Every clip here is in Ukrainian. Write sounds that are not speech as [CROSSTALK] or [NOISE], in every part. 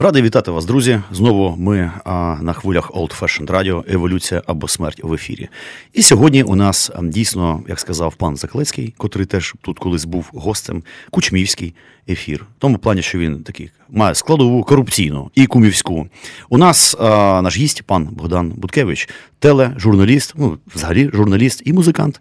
Радий вітати вас, друзі. Знову ми а, на хвилях Old Fashioned Radio Еволюція або смерть в ефірі. І сьогодні у нас дійсно, як сказав пан Заклецький, котрий теж тут колись був гостем, кучмівський ефір. В тому плані, що він такий має складову корупційну і кумівську. У нас а, наш гість, пан Богдан Буткевич, тележурналіст, ну взагалі журналіст і музикант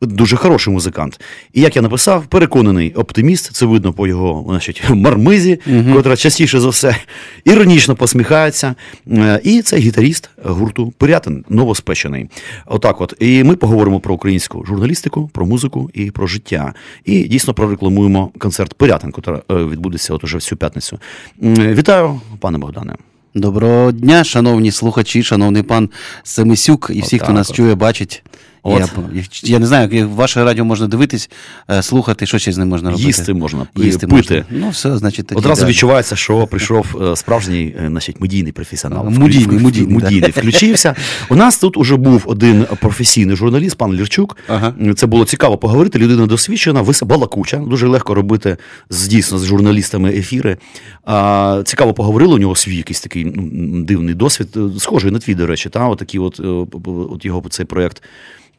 дуже хороший музикант. І як я написав, переконаний оптиміст, це видно по його значить, [LAUGHS] мармизі, угу. котра частіше за все [LAUGHS] іронічно посміхається. Е, і це гітаріст гурту Пирятин, новоспечений. Отак от. І ми поговоримо про українську журналістику, про музику і про життя. І дійсно прорекламуємо концерт Пирятин, який е, відбудеться от уже всю п'ятницю. Вітаю, пане Богдане. Доброго дня, шановні слухачі, шановний пан Семисюк і всі, хто нас чує, бачить. От. Я я не знаю, як ваше радіо можна дивитись, е, слухати, що ще з ним можна робити. Їсти можна, Їсти пити. Можна. Ну, все, значить, тоді Одразу да. відчувається, що прийшов е, справжній е, значить, медійний професіонал. Мудійний, мудійний, мудійний да. включився. У нас тут уже був один професійний журналіст, пан Лірчук. Ага. Це було цікаво поговорити. Людина досвідчена, балакуча, дуже легко робити дійсно з журналістами ефіри. А, Цікаво поговорили. У нього свій якийсь такий ну, дивний досвід, схожий на твій, до речі, та, отакий от, от його цей проєкт.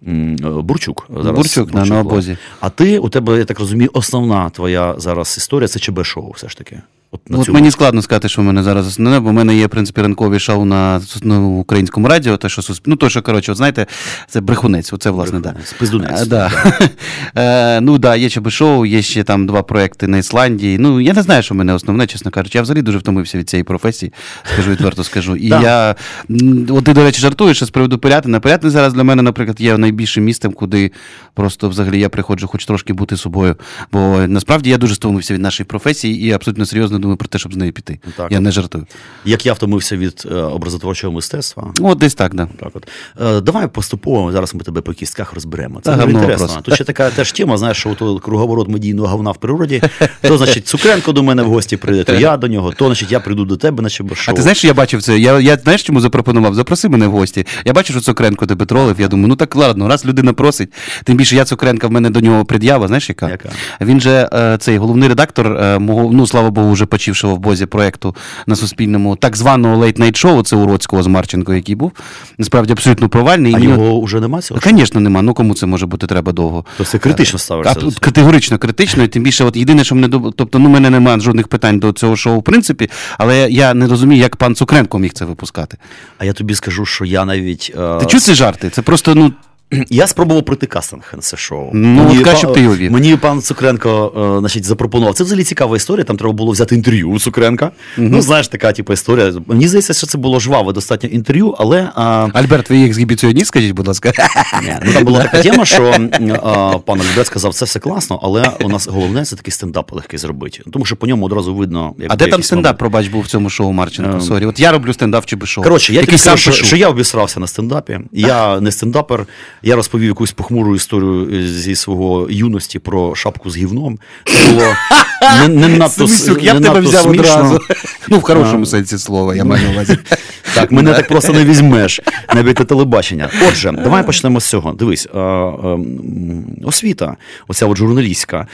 Бурчук зараз Бурчук на, на обозі. А ти у тебе, я так розумію, основна твоя зараз історія це ЧБ шоу, все ж таки. От, на От цьому. мені складно сказати, що в мене зараз основне, бо в мене є, в принципі, ранкові шоу на, на українському радіо, те, що ну, то, що, коротше, от, знаєте, це брехунець. Оце, власне, брехунець, да. Пиздунець. [LAUGHS] Да. е, ну, да, є ЧБ шоу, є ще там два проекти на Ісландії. Ну, я не знаю, що в мене основне, чесно кажучи. Я взагалі дуже втомився від цієї професії, скажу відверто скажу. І [LAUGHS] я, от ти, до речі, жартуєш що з приводу Пирятина. Пирятин зараз для мене, наприклад, є найбільшим містом, куди просто взагалі я приходжу, хоч трошки бути собою. Бо насправді я дуже стомився від нашої професії і абсолютно серйозно думаю про те, щоб з нею піти. Ну, так, Я не жартую. Як я втомився від е, образотворчого мистецтва. От десь так, да. так от. Е, давай поступово, зараз ми тебе по кістках розберемо. Це дуже інтересно. Вопрос. Тут ще така теж тема, знаєш, що то круговорот медійного говна в природі, то, значить, Цукренко до мене в гості прийде, то я до нього, то, значить, я прийду до тебе, наче шоу. А ти знаєш, що я бачив це? Я, я знаєш, чому запропонував? Запроси мене в гості. Я бачу, що Цукренко тебе тролив. Я думаю, ну так ладно, раз людина просить. Тим більше я Цукренка в мене до нього пред'ява, знаєш, яка? яка? Він же е, цей головний редактор мого, ну слава Богу, вже почившого в бозі проєкту на Суспільному, так званого late-night-шоу, це Уроцького з Марченко, який був. Насправді абсолютно провальний. А його вже нема цього? Звісно, нема. Ну кому це може бути треба довго. То це критично ставиться? А, категорично критично. І тим більше, от єдине, що мене тобто, ну, мене немає жодних питань до цього шоу, в принципі, але я не розумію, як пан Цукренко міг це випускати. А я тобі скажу, що я навіть. Ти чув ці жарти? Це просто, ну. [CLEARS THROAT] Я спробував пройти кастинг на це шоу. Ну, мені, от, щоб ти його вів. Мені пан Цукренко е, значить, запропонував. Це взагалі цікава історія. Там треба було взяти інтерв'ю у Цукренка. Угу. Ну, знаєш, така типу, історія. Мені здається, що це було жваве достатньо інтерв'ю, але. А... Альберт, ви ексгібіціоніст, скажіть, будь ласка. Ні, ну, Там була така тема, що [LAUGHS] а, пан Альберт сказав, це все класно, але у нас головне це такий стендап легкий зробити. Тому що по ньому одразу видно. Як а де там стендап, пробач, був в цьому шоу Марченко? Um... Sorry. От я роблю стендап чи би шоу. Коротше, я сам що, що я обісрався на стендапі. Я не стендапер, я розповів якусь похмуру історію зі свого юності про шапку з гівном. Це було не, не [LAUGHS] надто Смісюк, Я б тебе взяв смішно. одразу. [LAUGHS] Ну, в хорошому сенсі слова, я маю на увазі. Так, [LAUGHS] мене так просто не візьмеш, навіть на телебачення. Отже, давай почнемо з цього. Дивись, а, а, освіта, оця от журналістська.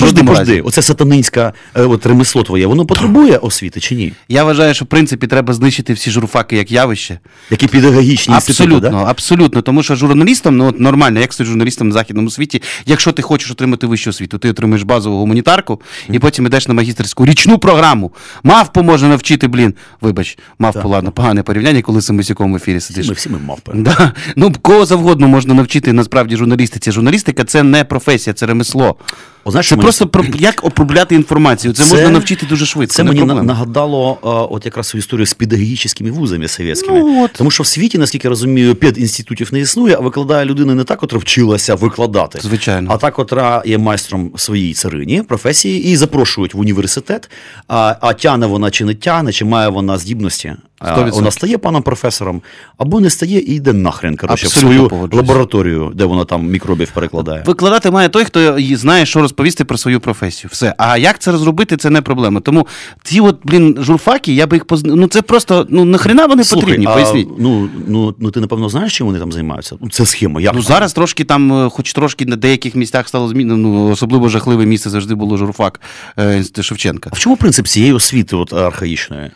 Пожди, пожди, оце сатанинське от ремесло твоє, воно потребує освіти чи ні? Я вважаю, що в принципі треба знищити всі журфаки як явище. Які педагогічні абсолютно, інститути, да? Абсолютно, тому що журналістам, ну от нормально, як стати журналістом на західному світі, якщо ти хочеш отримати вищу освіту, ти отримаєш базову гуманітарку і потім йдеш на магістерську річну програму. Мавпу можна навчити, блін. Вибач, мавпу, ладно, погане порівняння, коли Самисюком в ефірі сидиш. Ми всі ми мавпи. Да. Ну, кого завгодно можна навчити насправді журналістиці. Журналістика це не професія, це ремесло. О, знаєш, Це мені... просто про як обробляти інформацію. Це, це можна навчити дуже швидко. Це мені проблема. нагадало а, от якраз свою історію з педагогічними вузами совєтськими. Ну, от. Тому що в світі, наскільки я розумію, педінститутів не існує, а викладає людина не та, котра вчилася викладати, Звичайно. а та, котра є майстром своїй царині, професії, і запрошують в університет. А а тяне вона чи не тяне, чи має вона здібності. А, 100%. Вона стає паном професором, або не стає і йде нахрен коротше, в свою погоджуюсь. лабораторію, де вона там мікробів перекладає. Викладати має той, хто знає, що розповісти про свою професію. Все. А як це зробити, це не проблема. Тому ці от, блін, журфаки, я би їх позна... Ну це просто, ну нахрена вони потрібні, а, поясніть. ну, ну, ну ти напевно знаєш, чим вони там займаються? Ну, це схема. Як Ну там? зараз трошки там, е, хоч трошки на деяких місцях стало змінено. Ну особливо жахливе місце завжди було журфак е, Шевченка. А в чому принцип цієї освіти от, архаїчної?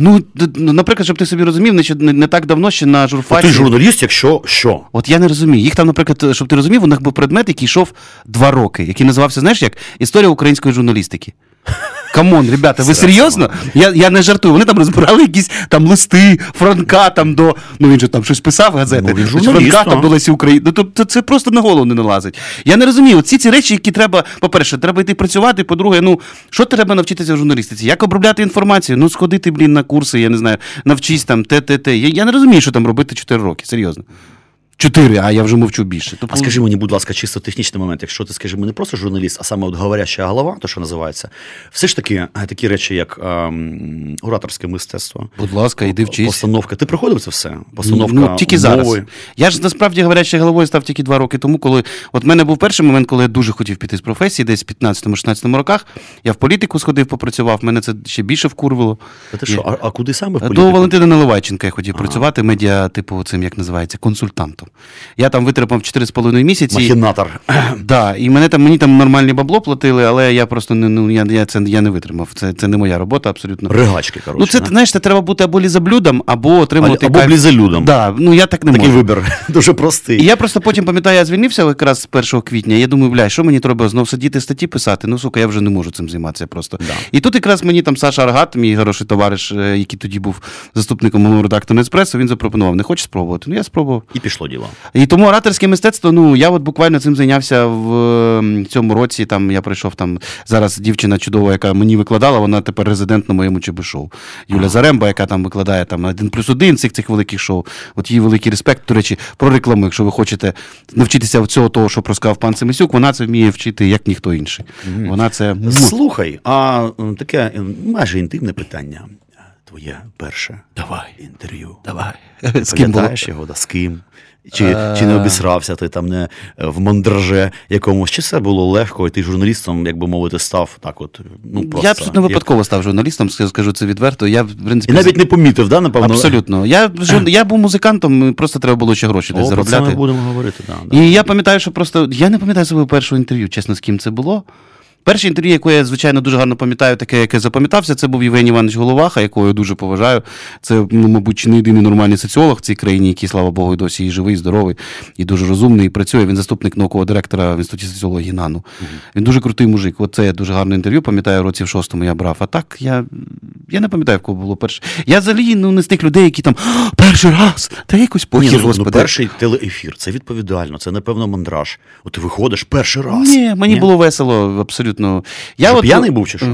Ну, ну, наприклад, щоб ти собі розумів, не, не, не так давно ще на журфаці... А ти журналіст, якщо що? От я не розумію. Їх там, наприклад, щоб ти розумів, у них був предмет, який йшов два роки, який називався, знаєш, як історія української журналістики. Come on, ребята, ви серйозно? Я, я не жартую. Вони там розбирали якісь там листи Франка там до. Ну він же там щось писав газети. Ну, він Франка там до Лесі України. Ну, тобто це просто на голову не налазить. Я не розумію. Ці ці речі, які треба, по-перше, треба йти працювати. По-друге, ну що треба навчитися в журналістиці? Як обробляти інформацію? Ну, сходити, блін, на курси, я не знаю, навчись там, те, те, те. Я, я не розумію, що там робити 4 роки, серйозно. Чотири, а я вже мовчу більше. Тобто, А скажи мені, будь ласка, чисто технічний момент, якщо ти скажімо, не просто журналіст, а саме от говоряща голова, то що називається, все ж таки е, такі речі, як ем, ораторське мистецтво, будь ласка, йди вчись. постановка. Ти проходив це все? Постановка ну, тільки зараз. Я ж насправді говорячи головою став тільки два роки тому, коли от мене був перший момент, коли я дуже хотів піти з професії, десь в 15-16 роках. Я в політику сходив, попрацював. Мене це ще більше вкурвило. Та ти що, а, а куди саме в До? Валентина Наливайченка я хотів працювати, медіа, типу, цим як називається, консультантом. Я там витримав 4,5 місяці. Махінатор. [CLEARS THROAT] Да, і мене там мені там нормальні бабло платили, але я просто не ну я, я це я не витримав. Це, це не моя робота абсолютно. Ригачки, коротше. Ну, це да? знаєш, це треба бути або лізоблюдом, або отримувати або кайф. блізелюдом. Да, ну я так не Такий можу. вибір [LAUGHS] дуже простий. І я просто потім пам'ятаю, я звільнився якраз з 1 квітня. Я думаю, бля, що мені треба знов сидіти статті писати? Ну сука, я вже не можу цим займатися просто. Да. І тут якраз мені там Саша Аргат, мій хороший товариш, е, який тоді був заступником редактора Еспресо, він запропонував, не хочеш спробувати? Ну я спробував. І пішло діло. І тому ораторське мистецтво, ну я от буквально цим зайнявся в е, цьому році. Там я прийшов там зараз дівчина чудова, яка мені викладала, вона тепер резидент на моєму ЧБ шоу. Юля Заремба, яка там викладає там один плюс один цих цих великих шоу. От їй великий респект. До речі, про рекламу, якщо ви хочете навчитися цього того, що розказав пан Семисюк, вона це вміє вчити як ніхто інший. Вона це. Слухай, а таке е, майже інтимне питання. Твоє перше Давай. інтерв'ю. Давай. З ким було? Пам'ятаєш його, да? з ким? Чи, чи не обісрався ти там не е, в мандраже якомусь? Чи все було легко, і ти журналістом, як би мовити, став так от, ну просто. Я абсолютно як- випадково став журналістом, скажу це відверто. Я, в І навіть не помітив, да, напевно? Абсолютно. Я, жур- я був музикантом, просто треба було ще гроші десь О, про це заробляти. ми будемо говорити, да, да. І я пам'ятаю, що просто я не пам'ятаю свого першого інтерв'ю, чесно, з ким це було. Перше інтерв'ю, яке я, звичайно, дуже гарно пам'ятаю, таке, яке запам'ятався, це був Євгеній Іванович Головаха, якого я дуже поважаю. Це, ну, мабуть, не єдиний нормальний соціолог в цій країні, який, слава Богу, і досі і живий, і здоровий, і дуже розумний, і працює. Він заступник наукового директора в інституті соціології НАНу. Він дуже крутий мужик. Оце я дуже гарне інтерв'ю, пам'ятаю, році в шостому я брав. А так я, я не пам'ятаю, в кого було перше. Я взагалі ну, не з тих людей, які там перший раз, та якось Ні, похір, ну, ну, перший телеефір, це відповідально, це напевно мандраж. От ти виходиш перший раз. Ні, мені було весело, абсолютно. Я Що, п'яний був чи що?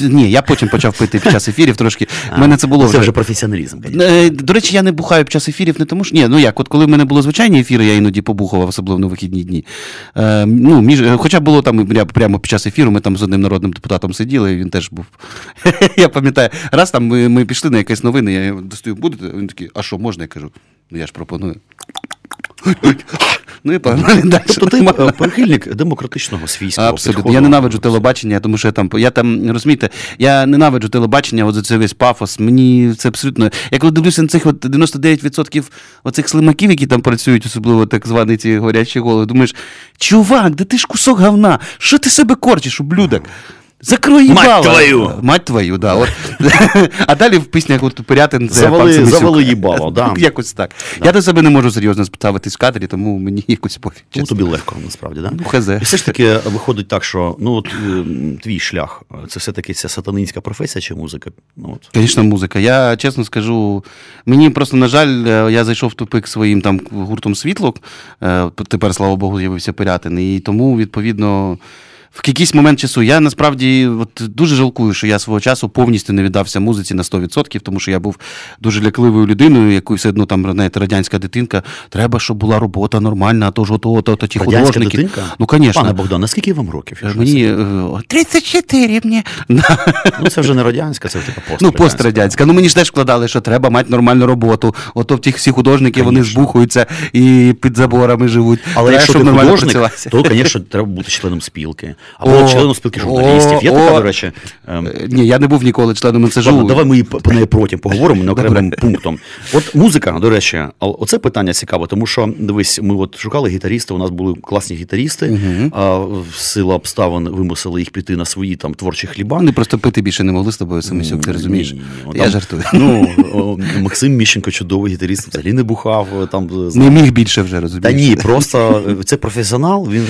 Ні, я потім почав пити під час ефірів трошки. У мене це було Це вже. вже професіоналізм. Е, До речі, я не бухаю під час ефірів, не тому що ні, ну як, от коли в мене були звичайні ефіри, я іноді побухував, особливо на вихідні дні. Е, ну, між, е, хоча було там прямо під час ефіру, ми там з одним народним депутатом сиділи, і він теж був. [LAUGHS] я пам'ятаю, раз там ми, ми пішли на якісь новини, я достаю, будете? Він такий, а що, можна? Я кажу, ну я ж пропоную. Ну і погнали далі. Тобто ти прихильник демократичного свійського Абсолютно. підходу. Я ненавиджу телебачення, тому що я там, я там, розумієте, я ненавиджу телебачення, от за цей весь пафос. Мені це абсолютно. Я коли дивлюся на цих от 99% оцих слимаків, які там працюють, особливо так звані ці горячі голови, думаєш, чувак, да ти ж кусок говна, що ти себе корчиш, ублюдок? Закрой Мать твою! Мать твою, да. От. [LAUGHS] а далі в піснях от Пирятин це Завали- пан Семисюк. завали їбало, да. Якось так. Я до себе не можу серйозно ставитись в кадрі, тому мені [LAUGHS] якось пофіг. Ну, чесно. тобі легко, насправді, да? Ну, хз. І все ж таки виходить так, що ну от е, твій шлях, це все-таки ця сатанинська професія чи музика? Ну, от. Звісно, музика. Я чесно скажу, мені просто, на жаль, е, я зайшов в тупик своїм там гуртом світло. Е, Тепер, слава Богу, з'явився Пирятин. І тому, відповідно, в якийсь момент часу я насправді от, дуже жалкую, що я свого часу повністю не віддався музиці на 100%, тому що я був дуже лякливою людиною, яку все одно там знаєте, радянська дитинка. Треба, щоб була робота нормальна, а то ж ото, ото, ті Радянська художники. дитинка? Ну, звісно. Пане Богдан, наскільки вам років? Мені це? е, 34 мені. Ну це вже не радянська, це така пострадянська. Ну, пострадянська. Ну мені ж теж вкладали, що треба мати нормальну роботу. Ото тих всі художники вони збухуються і під заборами живуть. Але Треба, якщо щоб ти нормально художник, працювався. то, звісно, треба бути членом спілки. Або О, членом спілки журналістів. Є така, до речі. ем, Е, Ні, я не був ніколи членом. Ладно, давай ми по неї потім поговоримо не окремим пунктом. От музика, до речі, а оце питання цікаве, тому що дивись, ми от шукали гітаристи, у нас були класні гітаристи, а в силу обставин вимусили їх піти на свої там творчі хліба. Вони просто пити більше не могли з тобою, Самисюк, ти розумієш? Ні. Я жартую. Ну, Максим Міщенко, чудовий гітарист, взагалі не бухав. Там, Не міг більше вже, Та ні, просто е, це професіонал, він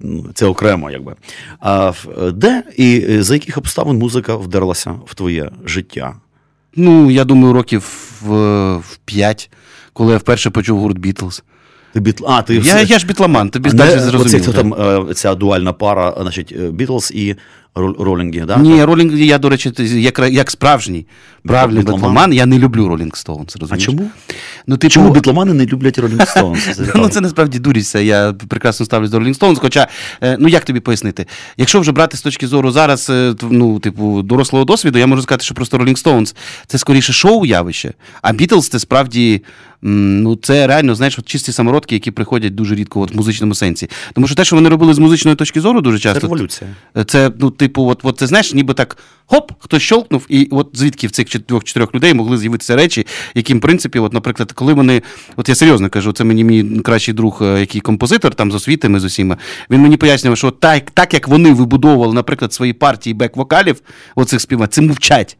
ну, це окремо, якби. А де і е, за яких обставин музика вдерлася в твоє життя? Ну, я думаю, років в, в 5, коли я вперше почув гурт Бітлз. Ти бітл... А, ти Я, все- я ж бітломан, тобі здається зрозуміло. оце, там е, ця дуальна пара, значить, Бітлз і Ролінги, да? Ні, Ролінг, я, до речі, як, як справжній правильний Бітломан? бітломан, я не люблю Ролінг Стоунс, А чому? Ну, типу, Чому бітломани не люблять Ролінг Стоунс? [LAUGHS] Ну, це насправді дурість, я прекрасно ставлюсь до Rolling Stones, Хоча, е, ну як тобі пояснити, якщо вже брати з точки зору зараз, е, ну, типу, дорослого досвіду, я можу сказати, що просто Rolling Stones це скоріше шоу-явище, а Beatles це справді. Ну, це реально, знаєш, от чисті самородки, які приходять дуже рідко от, в музичному сенсі. Тому що те, що вони робили з музичної точки зору, дуже Це часто. революція. Це, ну, типу, от, от це знаєш, ніби так хоп, хтось щолкнув, і от звідки в цих двох-чотирьох людей могли з'явитися речі, яким, в принципі, от, наприклад, коли вони, от я серйозно кажу, це мені мій кращий друг, е, який композитор там з освітами, з усіма, він мені пояснював, що так, так як вони вибудовували, наприклад, свої партії бек-вокалів, оцих співак, це мовчать.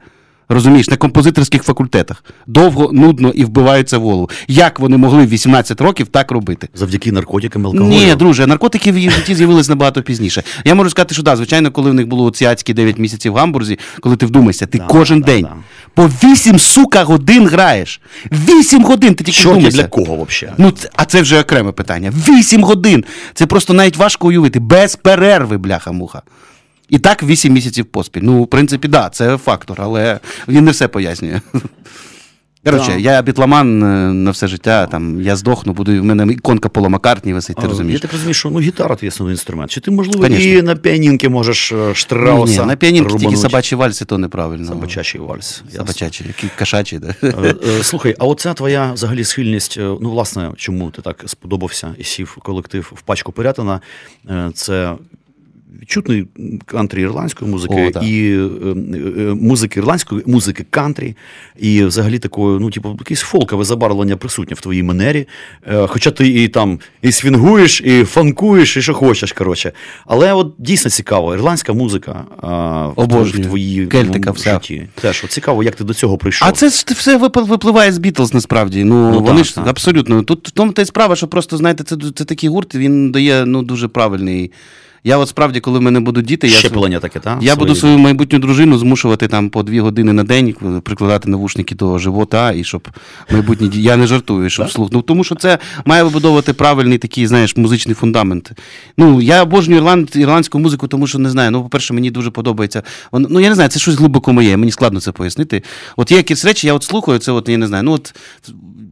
Розумієш, на композиторських факультетах довго, нудно і вбиваються в голову. Як вони могли в 18 років так робити? Завдяки наркотикам, алкоголю. Ні, друже, наркотики в їх житті з'явились набагато пізніше. Я можу сказати, що да, звичайно, коли в них було ці адські 9 місяців в гамбурзі, коли ти вдумайся, ти Да, кожен да, день да. по 8 сука годин граєш. 8 годин ти тільки Чорт вдумайся. для кого взагалі? Ну, а це вже окреме питання. 8 годин. Це просто навіть важко уявити. Без перерви, бляха-муха. І так 8 місяців поспіль. Ну, в принципі, да, це фактор, але він не все пояснює. Коротше, Да. я бітломан е, на все життя, там, я здохну, буду, в мене іконка Пола Маккартні висить, ти А, Я розумієш? так розумію, що ну, гітара твій основний інструмент. Чи ти, можливо, Конечно. і на піанінки можеш е, Ні, ні, на піанінки тільки собачі вальси, то неправильно. Собачачий вальс. Собачачі, які кашачі, да. Е, Слухай, а оця твоя взагалі схильність, ну, власне, чому ти так сподобався і сів колектив в пачку Порятина, е, це відчутний кантрі ірландської музики О, і е, е, музики ірландської, музики кантрі, і взагалі такої, ну, типу, якесь фолкове забарвлення присутнє в твоїй манері. Е, Хоча ти і там і свінгуєш, і фанкуєш, і що хочеш, коротше. Але от дійсно цікаво, ірландська музика Обожнюю. в твоїй Кельтика ну, вся. житті. Теж от цікаво, як ти до цього прийшов. А це ж все випливає з Бітлз насправді. Ну, Ну, вони так, ж так, абсолютно. Тут в тому та й справа, що просто, знаєте, це, це такий гурт, він дає ну, дуже правильний. Я от справді, коли в мене будуть діти, я, Щеплення таке, так? я буду свою майбутню дружину змушувати там по дві години на день прикладати навушники до живота, і щоб майбутні ді- Я не жартую, щоб слух. Ну тому що це має вибудовувати правильний такий, знаєш, музичний фундамент. Ну, я обожнюю ірланд, ірландську музику, тому що не знаю. Ну, по-перше, мені дуже подобається. Вон- Ну, я не знаю, це щось глибоко моє, мені складно це пояснити. От є якісь речі, я от слухаю, це от я не знаю. Ну, от,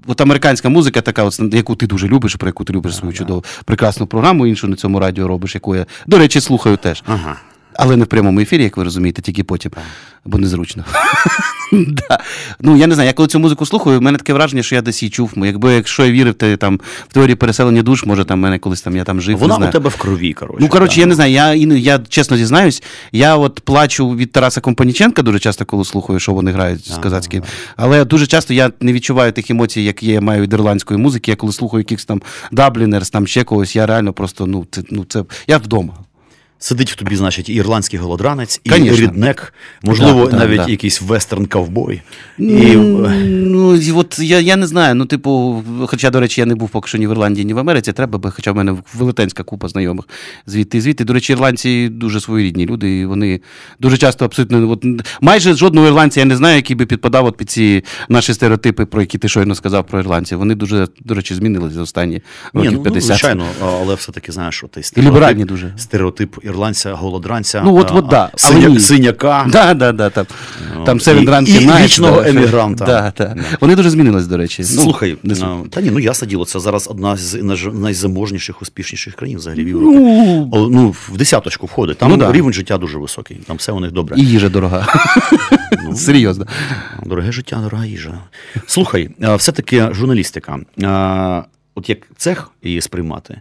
от американська музика, така, от, яку ти дуже любиш, про яку ти любиш свою чудову прекрасну програму, іншу на цьому радіо робиш, яку я, до речі, слухаю теж. Ага. Але не в прямому ефірі, як ви розумієте, тільки потім, бо незручно. [LAUGHS] да. Ну, я не знаю, я коли цю музику слухаю, в мене таке враження, що я десь її чув. Якби якщо я вірив те, там, в теорії переселення душ, може там мене колись там я там жив. Вона не знаю. у тебе в крові, коротше. Ну, коротше, да. я не знаю, я, я чесно зізнаюсь, я от плачу від Тараса Компаніченка дуже часто, коли слухаю, що вони грають з казацьким. Але дуже часто я не відчуваю тих емоцій, як я маю від ірландської музики. Я коли слухаю якихось там Даблінерс, там ще когось, я реально просто, ну, це, ну, це я вдома. Сидить в тобі, значить, і ірландський голодранець, і Конечно. ріднек, можливо, Да, да, навіть да. якийсь вестерн-ковбой. І... Ну, і от я, я не знаю. Ну, типу, хоча, до речі, я не був поки що ні в Ірландії, ні в Америці. Треба би, хоча в мене велетенська купа знайомих звідти звідти. До речі, ірландці дуже своєрідні люди, і вони дуже часто абсолютно. От, майже жодного ірландця я не знаю, який би підпадав от під ці наші стереотипи, про які ти щойно сказав про ірландців. Вони дуже, до речі, змінилися за останні років ну, ну, 50. звичайно, але все-таки, знаєш, що той І ліберальні стереотип, дуже. стереотип ірландця, голодранця, Ну, от, от, да, але синя, синяка. [LAUGHS] Да, да, да, там, Ну, там і Nights, вічного да. емігранта. Да, да. Да. Вони дуже змінились, до речі. Ну, Слухай, не суть. та ні, ну ясне діло, це зараз одна з найзаможніших, успішніших країн взагалі в Європі. Ну, ну, в десяточку входить. Там Ну, рівень життя дуже високий, там все у них добре. і їжа дорога. Ну, [LAUGHS] Серйозно. Дороге життя, дорога їжа. Слухай, все-таки журналістика. От як цех її сприймати.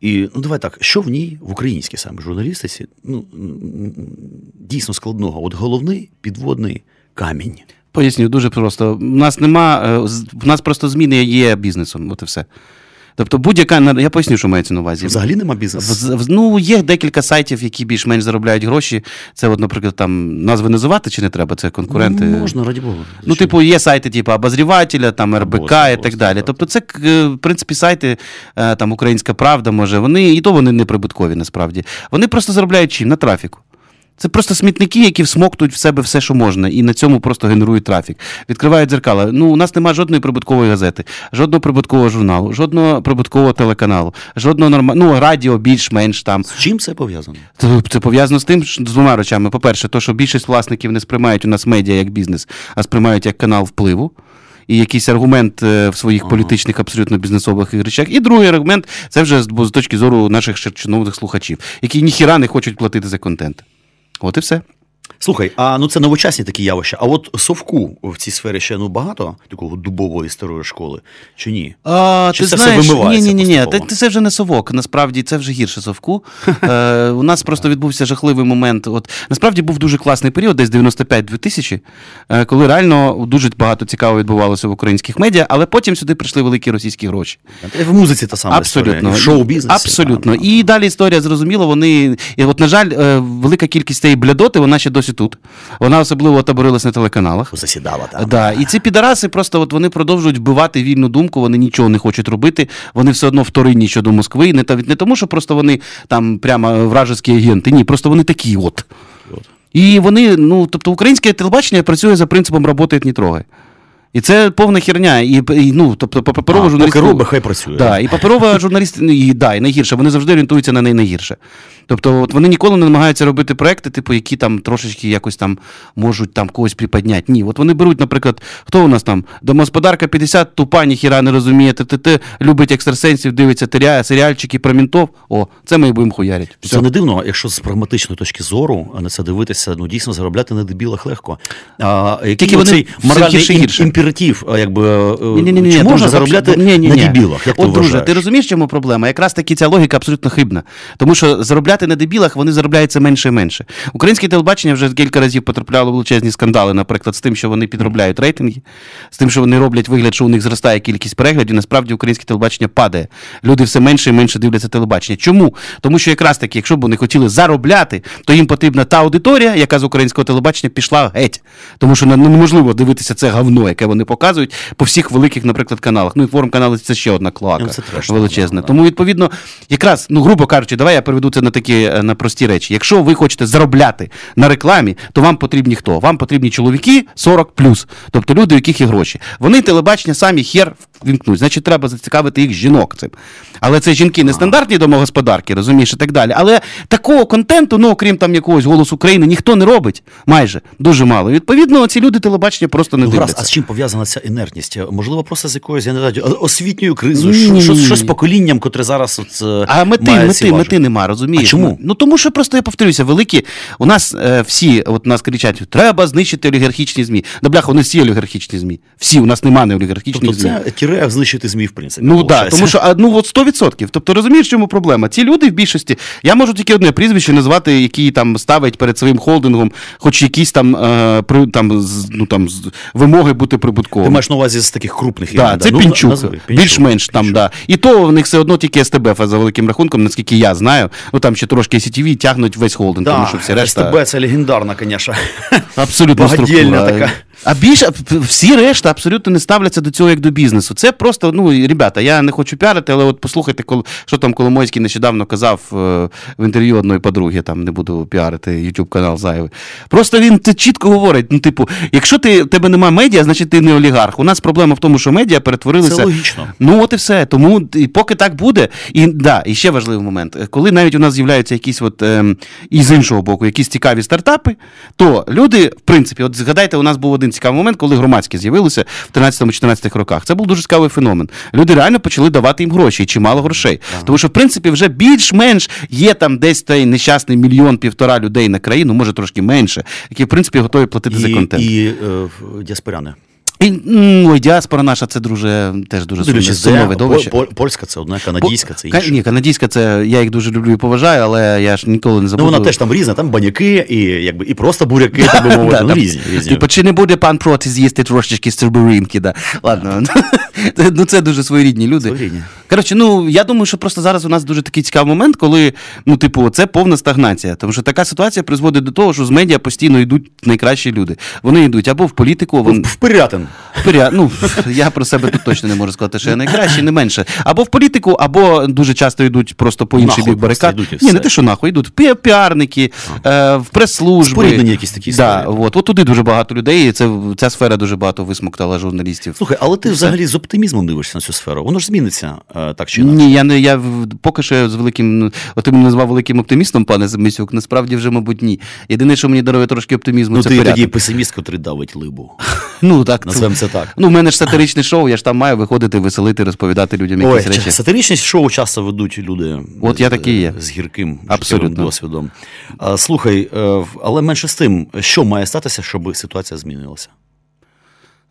І ну давай так, що в ній в українській саме журналістиці ну, дійсно складного? От головний підводний камінь. Поясню, дуже просто. У нас нема, е, у нас просто зміни є бізнесом, от і все. Тобто будь-яка, я поясню, що мається на увазі. Взагалі нема бізнесу. Ну, є декілька сайтів, які більш-менш заробляють гроші. Це, от, наприклад, там назви називати чи не треба, це конкуренти. Ну, можна, раді Богу. Ну, типу, є сайти, типу обозрівателя, там РБК і так далі. так. Тобто, це, е, в принципі, сайти, е, там Українська Правда, може, вони і то вони не прибуткові насправді. Вони просто заробляють чим? На трафіку. Це просто смітники, які всмоктують в себе все, що можна, і на цьому просто генерують трафік. Відкривають дзеркала. Ну, у нас немає жодної прибуткової газети, жодного прибуткового журналу, жодного прибуткового телеканалу, жодного нормального, ну, радіо більш-менш там. З чим це пов'язано? Це- Це пов'язано з тим, що з двома речами. По-перше, то, що більшість власників не сприймають у нас медіа як бізнес, а сприймають як канал впливу. І якийсь аргумент е, в своїх політичних, абсолютно бізнесових речах. І другий аргумент це вже з точки зору наших ще слухачів, які ніхіра не хочуть платити за контент. От і все. Слухай, а ну це новочасні такі явища. А от совку в цій сфері ще ну багато такого дубової старої школи, чи ні? А, Чи ти це знаєш, ні, вимивається ні, ні, ні. поступово? Це, це вже не совок. Насправді це вже гірше совку. [LAUGHS] Е, у нас просто відбувся жахливий момент. От насправді був дуже класний період, десь 95-2000, е, коли реально дуже багато цікавого відбувалося в українських медіа, але потім сюди прийшли великі російські гроші. В музиці та сама Абсолютно. історія, в шоу-бізнесі. Абсолютно. Та, та, І далі історія зрозуміло. Вони і от, на жаль, е, велика кількість цієї блядоти, вона ще досі тут. Вона особливо таборилась на телеканалах. Засідала там. Да, і ці підараси просто от вони продовжують вбивати вільну думку, вони нічого не хочуть робити. Вони все одно вторинні щодо Москви. Не не тому, що просто вони там прямо вражеські агенти. Ні, просто вони такі от. От. І вони, ну тобто, українське телебачення працює за принципом «работает, не трогай. І це повна херня. І, і ну, тобто, паперова журналістика. поки хай працює. Да, і паперова журналіст, ну, і, да, і найгірше, вони завжди орієнтуються на неї найгірше. Тобто, от вони ніколи не намагаються робити проекти, типу, які там трошечки якось там можуть там когось приподняти. Ні, от вони беруть, наприклад, хто у нас там? Домосподарка 50, тупа, ніхіра не розуміє, ТТТ, любить екстрасенсів, дивиться серіальчики про мінтов. О, це ми і будемо хуярити. Це не дивно, якщо з прагматичної точки зору на це дивитися, ну дійсно заробляти на дебілах легко. А, Тільки вони моральний імператив, якби е, Ні-ні-ні, чи можна заробляти на дебілах? Як ти От, друже, ти розумієш, чому проблема? Якраз таки ця логіка абсолютно хибна. Тому що заробляти на дебілах вони заробляються менше і менше. Українське телебачення вже кілька разів потрапляло величезні скандали, наприклад, з тим, що вони підробляють рейтинги, з тим, що вони роблять вигляд, що у них зростає кількість переглядів. Насправді українське телебачення падає. Люди все менше і менше дивляться телебачення. Чому? Тому що якраз таки, якщо б вони хотіли заробляти, то їм потрібна та аудиторія, яка з українського телебачення пішла геть. Тому що ну, неможливо дивитися це говно, яке вони показують по всіх великих, наприклад, каналах. Ну і форум канали це ще одна клоака Ну, величезна. Тому відповідно, якраз, ну грубо кажучи, давай я переведу це на такі е, на прості речі. Якщо ви хочете заробляти на рекламі, то вам потрібні хто? Вам потрібні чоловіки 40 тобто люди, у яких є гроші. Вони телебачення самі хер вімкнуть. Значить, треба зацікавити їх жінок цим. Але це жінки не стандартні домогосподарки, розумієш, і так далі. Але такого контенту, ну окрім там якогось голосу України, ніхто не робить. Майже дуже мало. Відповідно, ці люди телебачення просто не Ну, дивляться. а з чим пов'язана ця інертність? Можливо, просто з якоюсь я не знаю, освітньою кризою, Ні-ні-ні. що, що, що з поколінням, котре зараз от, е, А мети, має мети, важелі? мети нема, розумієш? А чому? Ну тому що просто я повторюся, великі. У нас е, всі, от нас кричать, треба знищити олігархічні ЗМІ. Да бляха, вони всі олігархічні ЗМІ. Всі, у нас немає олігархічних Тобто ЗМІ. це тіре знищити ЗМІ, в принципі. Ну так, тому що а, ну от 100%. Тобто розумієш, чому проблема? Ці люди в більшості. Я можу тільки одне прізвище назвати, які там ставить перед своїм холдингом, хоч якісь там, е, при, там, з- ну, там з- вимоги бути Ти прибутковим. маєш на увазі з таких крупних Да, це Ну, Пінчук, більш-менш там, да. І то в них все одно тільки СТБ за великим рахунком, наскільки я знаю. Ну там ще трошки ICTV тягнуть весь холдинг, тому що всі решта СТБ це легендарна, звісно. абсолютно багадільна структура. така. А більше всі решта абсолютно не ставляться до цього як до бізнесу. Це просто, ну, ребята, я не хочу піарити, але от послухайте, що там Коломойський нещодавно казав е, в інтерв'ю одної подруги, там не буду піарити YouTube канал зайвий. Просто він це чітко говорить: ну, типу, якщо ти тебе немає медіа, значить ти не олігарх. У нас проблема в тому, що медіа перетворилися. Це логічно. Ну, от і все. Тому і поки так буде, і да, і ще важливий момент, коли навіть у нас з'являються якісь, от, е, і з іншого боку, якісь цікаві стартапи, то люди, в принципі, от згадайте, у нас був один цікавий момент, коли громадські з'явилися в 13-14 роках. Це був дуже цікавий феномен. Люди реально почали давати їм гроші і чимало грошей. Ага. Тому що, в принципі, вже більш-менш є там десь той нещасний мільйон півтора людей на країну, може трошки менше, які в принципі готові платити і, за контент. І е, діаспоряни. І, ой, діаспора наша це друже, теж дуже сумне, сумне видовище. Польська це одна, канадійська це інша. Ні, канадійська це я їх дуже люблю і поважаю, але я ж ніколи не забуду. Ну вона теж там різна, там баняки і якби і просто буряки, так би [LAUGHS] мовити, ну, різні. різні. Типу, чи не буде пан проти з'їсти трошечки з да. Ладно. [LAUGHS] ну це дуже своєрідні люди. Своєрідні. Коротше, ну я думаю, що просто зараз у нас дуже такий цікавий момент, коли, ну, типу, це повна стагнація. Тому що така ситуація призводить до того, що з медіа постійно йдуть найкращі люди. Вони йдуть або в політику, вон... в Пирятин. Пиря... Ну, я про себе тут точно не можу сказати, що я найкращий, не менше. Або в політику, або дуже часто йдуть просто по інший бік барикад. Ні, не те, що нахуй йдуть. Піарники, е, в прес-служби. Споріднені якісь такі да, от, от туди дуже багато людей, і це, ця сфера дуже багато висмоктала журналістів. Слухай, але ти взагалі з оптимізмом дивишся на цю сферу. Воно ж зміниться е, так чи інакше. Ні, я не я поки що з великим. От ти мене назвав великим оптимістом, пане Замисюк. Насправді вже, мабуть, ні. Єдине, що мені дарує трошки оптимізму, ну, це ти порядок. тоді песиміст, котрий давить либу. [LAUGHS] Ну так. Назвемо це так. Ну, в мене ж сатиричне шоу, я ж там маю виходити, веселити, розповідати людям якісь Ой, речі. Сатиричні шоу часто ведуть люди От я такий є. з гірким Абсолютно. досвідом. Слухай, е, але менше з тим, що має статися, щоб ситуація змінилася?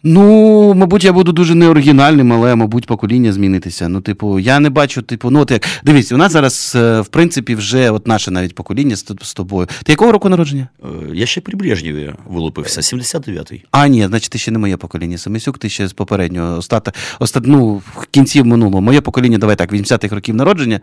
Ну, мабуть, я буду дуже неоригінальним, але, мабуть, покоління змінитися. Ну, типу, я не бачу, типу, ну от як. Дивись, у нас зараз, е, в принципі, вже от наше навіть покоління з, з тобою. Ти якого року народження? Е, я ще при Брежнєві вилупився, 79-й. А, ні, значить, ти ще не моє покоління. Самисюк, ти ще з попереднього. Остата, остат, ну, в кінці минулого. Моє покоління, давай так, 80-х років народження.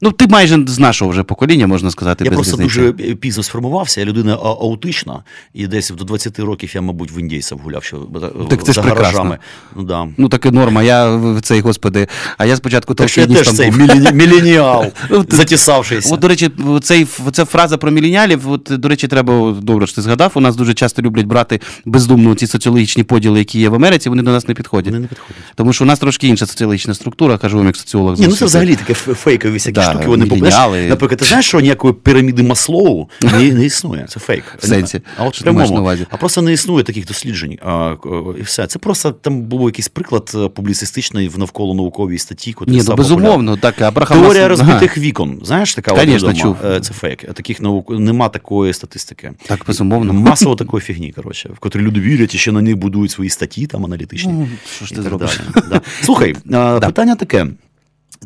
Ну, ти майже з нашого вже покоління, можна сказати. Я без просто різниці. дуже пізно сформувався, я людина аутична, і десь до 20 років я, мабуть, в індійців гуляв що так це за ж гаражами. Ну, да. ну таке норма. Я в цей господи. А я спочатку так я теж цей міленіал, [LAUGHS] затісавшийся. От, до речі, цей, ця фраза про міленіалів, от, до речі, треба добре, що ти згадав. У нас дуже часто люблять брати бездумно ці соціологічні поділи, які є в Америці, вони до нас не підходять. Вони не підходять. Тому що у нас трошки інша соціологічна структура, кажу вам як соціолог. Ні, ну це взагалі таке фейкові всякі Да, штуки, вони міленіали. Наприклад, ти знаєш, що ніякої піраміди Маслоу не, не існує. Це фейк. В сенсі? А от прямому. увазі? А просто не існує таких досліджень. А, і все. Це просто там був якийсь приклад е, публіцистичний в навколо науковій статті, Ні, ну безумовно, так, Абрахам Теорія розбитих Ага. вікон. Знаєш, така Конечно, чув. Е, Це фейк. Таких наук нема такої статистики. Так, безумовно. Масово такої фігні, коротше, в котрі люди вірять і ще на них будують свої статті там аналітичні. Ну, що ж ти зробиш? Да. Слухай, [LAUGHS] питання таке.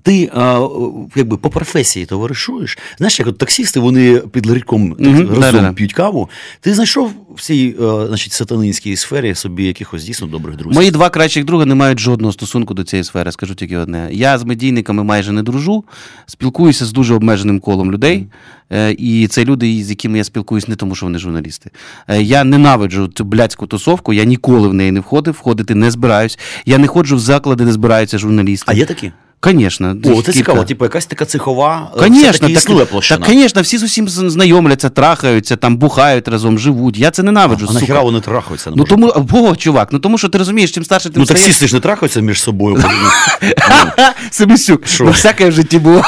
Ти а, якби по професії товаришуєш. Знаєш, як от таксісти, вони під ларьком Мгм, разом п'ють каву. Ти знайшов в цій а, значить, сатанинській сфері собі якихось дійсно добрих друзів? Мої два кращих друга не мають жодного стосунку до цієї сфери, скажу тільки одне. Я з медійниками майже не дружу, спілкуюся з дуже обмеженим колом людей. Е, І це люди, з якими я спілкуюсь не тому, що вони журналісти. Е, Я ненавиджу цю блядську тусовку, я ніколи в неї не входив, входити не збираюсь. Я не ходжу в заклади, де збираються журналісти. А є такі? Звісно. О, це цікаво, типу, якась така цехова, е, Конечно, так, існує площина. так, звісно, всі з усім знайомляться, трахаються, там бухають разом, живуть. Я це ненавиджу. а сука. нахіра вони трахаються? не Ну тому, о, чувак, ну тому що ти розумієш, чим старше ти Ну, стаєш- таксісти ж не трахаються між собою. [LAUGHS] Семисюк, ну всяке в житті було.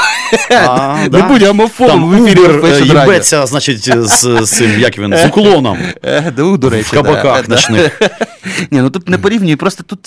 Не будь гомофобом в ефірі е, їбеться, значить, з, цим, як він, з уклоном. Е, ну, В кабаках ночних. [LAUGHS] Ні, ну тут не порівнюй, просто тут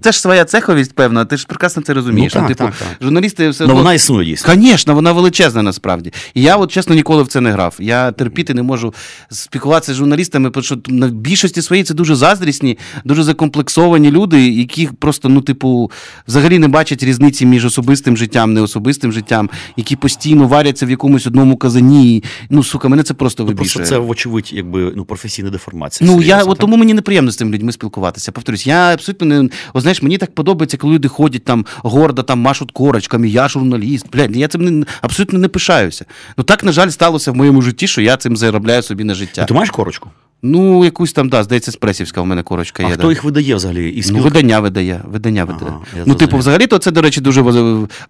це ж своя цеховість, певна, ти ж прекрасно це розумієш. Ну, так, типу, так. Журналісти все Ну, одно- вона існує дійсно. Звісно, вона величезна насправді. І я, от чесно, ніколи в це не грав. Я терпіти не можу спілкуватися з журналістами, тому що на більшості своїй це дуже заздрісні, дуже закомплексовані люди, які просто, ну, типу, взагалі не бачать різниці між особистим життям, неособистим життям, які постійно варяться в якомусь одному казані. Ну, сука, мене це просто Ну, вибішує. Просто це, вочевидь, якби ну, професійна деформація. Ну, я от тому мені неприємно з цими людьми спілкуватися. Повторюсь, я абсолютно не. О, знаєш, мені так подобається, коли люди ходять там гордо, там машуть корочками, я журналіст. Блядь, я цим не, абсолютно не пишаюся. Ну так, на жаль, сталося в моєму житті, що я цим заробляю собі на життя. А ти маєш корочку? Ну, якусь там, да, здається, спресівська у мене корочка А є. хто да. їх видає взагалі? І Ну, видання видає. Видання видає. я ну, типу, взагалі, то це, до речі, дуже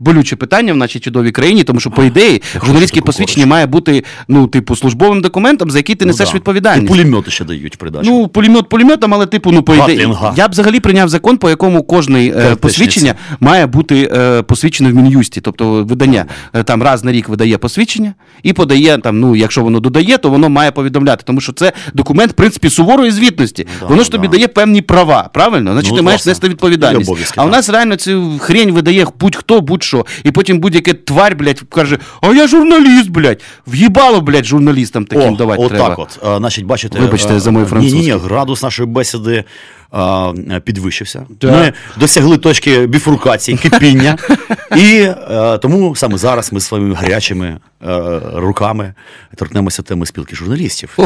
болюче питання в нашій чудовій країні, тому що, по ідеї, журналістське посвідчення корочку. має бути, ну, типу, службовим документом, за який ти Ну, несеш да. відповідальність. І пулемети ще дають в придачу. Ну, пулемет пулеметом, але типу, ну по ідеї. Я б взагалі прийняв закон, по якому кожний е, посвідчення має бути е, посвідчене в Мін'юсті. Тобто видання е, там раз на рік видає посвідчення і подає там, ну, якщо воно додає, то воно має повідомляти. Тому що це документ, в принципі, суворої звітності. да, воно ж да. тобі дає певні права, правильно? Значить, Ну, ти маєш нести відповідальність. А у нас реально цю хрень видає будь-хто, будь-що. І потім будь-яке тварь, блядь, каже: А я журналіст, блядь. В'їбало, блядь, журналістам таким О, давати от от. А, значить, бачите, Вибачте за мою французьку. ні, ні, градус нашої бесіди а, підвищився. Так. Ми досягли точки біфуркації, кипіння. І е, тому саме зараз ми своїми гарячими е, руками торкнемося теми спілки журналістів. Е,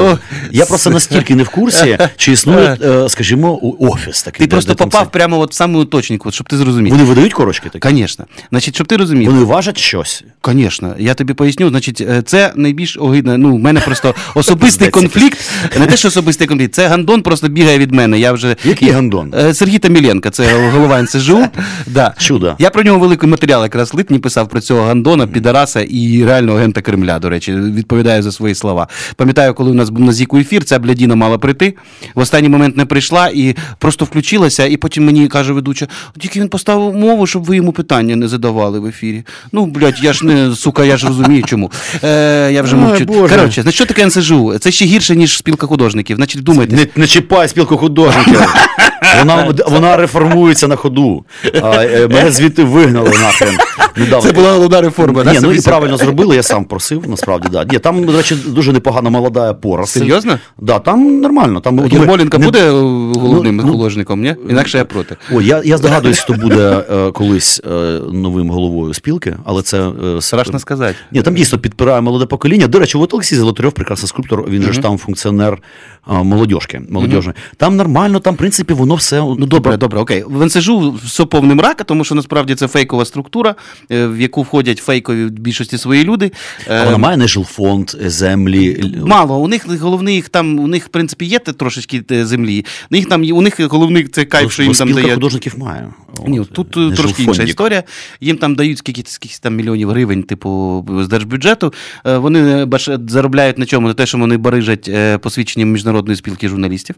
е, я просто настільки не в курсі, чи існує, скажімо, офіс такий. Ти де- просто де попав це- прямо от в саму точніку, от, щоб ти зрозумів. Вони видають корочки такі? Звісно. Значить, щоб ти розумів. Вони важать щось. Звісно, я тобі поясню. Значить, це найбільш огидно. Ну, в мене просто [LAUGHS] особистий конфлікт. Не те, що особистий конфлікт, це гандон просто бігає від мене. Я вже Який гандон? Е, Сергій Таміленко, це голова НСЖУ. [LAUGHS] Да. Чудо. Я про нього великий матеріал якраз липні писав про цього гандона, підараса і реального агента Кремля, до речі, відповідаю за свої слова. Пам'ятаю, коли у нас був на Зіку ефір, ця блядіна мала прийти. В останній момент не прийшла і просто включилася, і потім мені каже ведуча: тільки він поставив мову, щоб ви йому питання не задавали в ефірі. Ну, блядь, я ж не сука, я ж розумію, чому. Е, я вже мовчу. Коротше, значить, що таке НСЖУ? Це ще гірше, ніж спілка художників. Значить, думайте. Не, не чіпай спілку художників. [LAUGHS] Вона, вона реформується на ходу. А, е, мене звідти вигнали нахрен. недавно. Це була головна реформа. да, Ні, ну і правильно зробили, я сам просив, насправді, да. Ні, там, до речі, дуже непогана молода пора. Серйозно? Да, там нормально. Там, от ми- Єрмоленко не- буде головним ну, ну, художником, ні? Інакше я проти. О, я, я здогадуюсь, хто буде е, колись е, новим головою спілки, але це е, Страшно сказати. Ні, там дійсно підпирає молоде покоління. До речі, от Олексій Золотарьов, прекрасний скульптор, він же ж там функціонер а, молодіжки. молодіжної. Там нормально, там, в принципі, воно все. Ну добре, добре, окей. В НСЖУ все повне мрака, тому що насправді це фейкова структура, е, в яку входять фейкові в більшості свої люди. А Е, вона має не жилфонд, землі. Мало, у них головний їх там, у них, в принципі, є те трошечки е, землі. У них там у них головний це кайф, що їм там дає. художників має. Ні, От, тут не е, трошки інша жилфондік. історія. Їм там дають скільки, скільки там мільйонів гривень, типу, з держбюджету. Е, Вони баш- заробляють на чому? На те, що вони барижать е, посвідченням міжнародної спілки журналістів.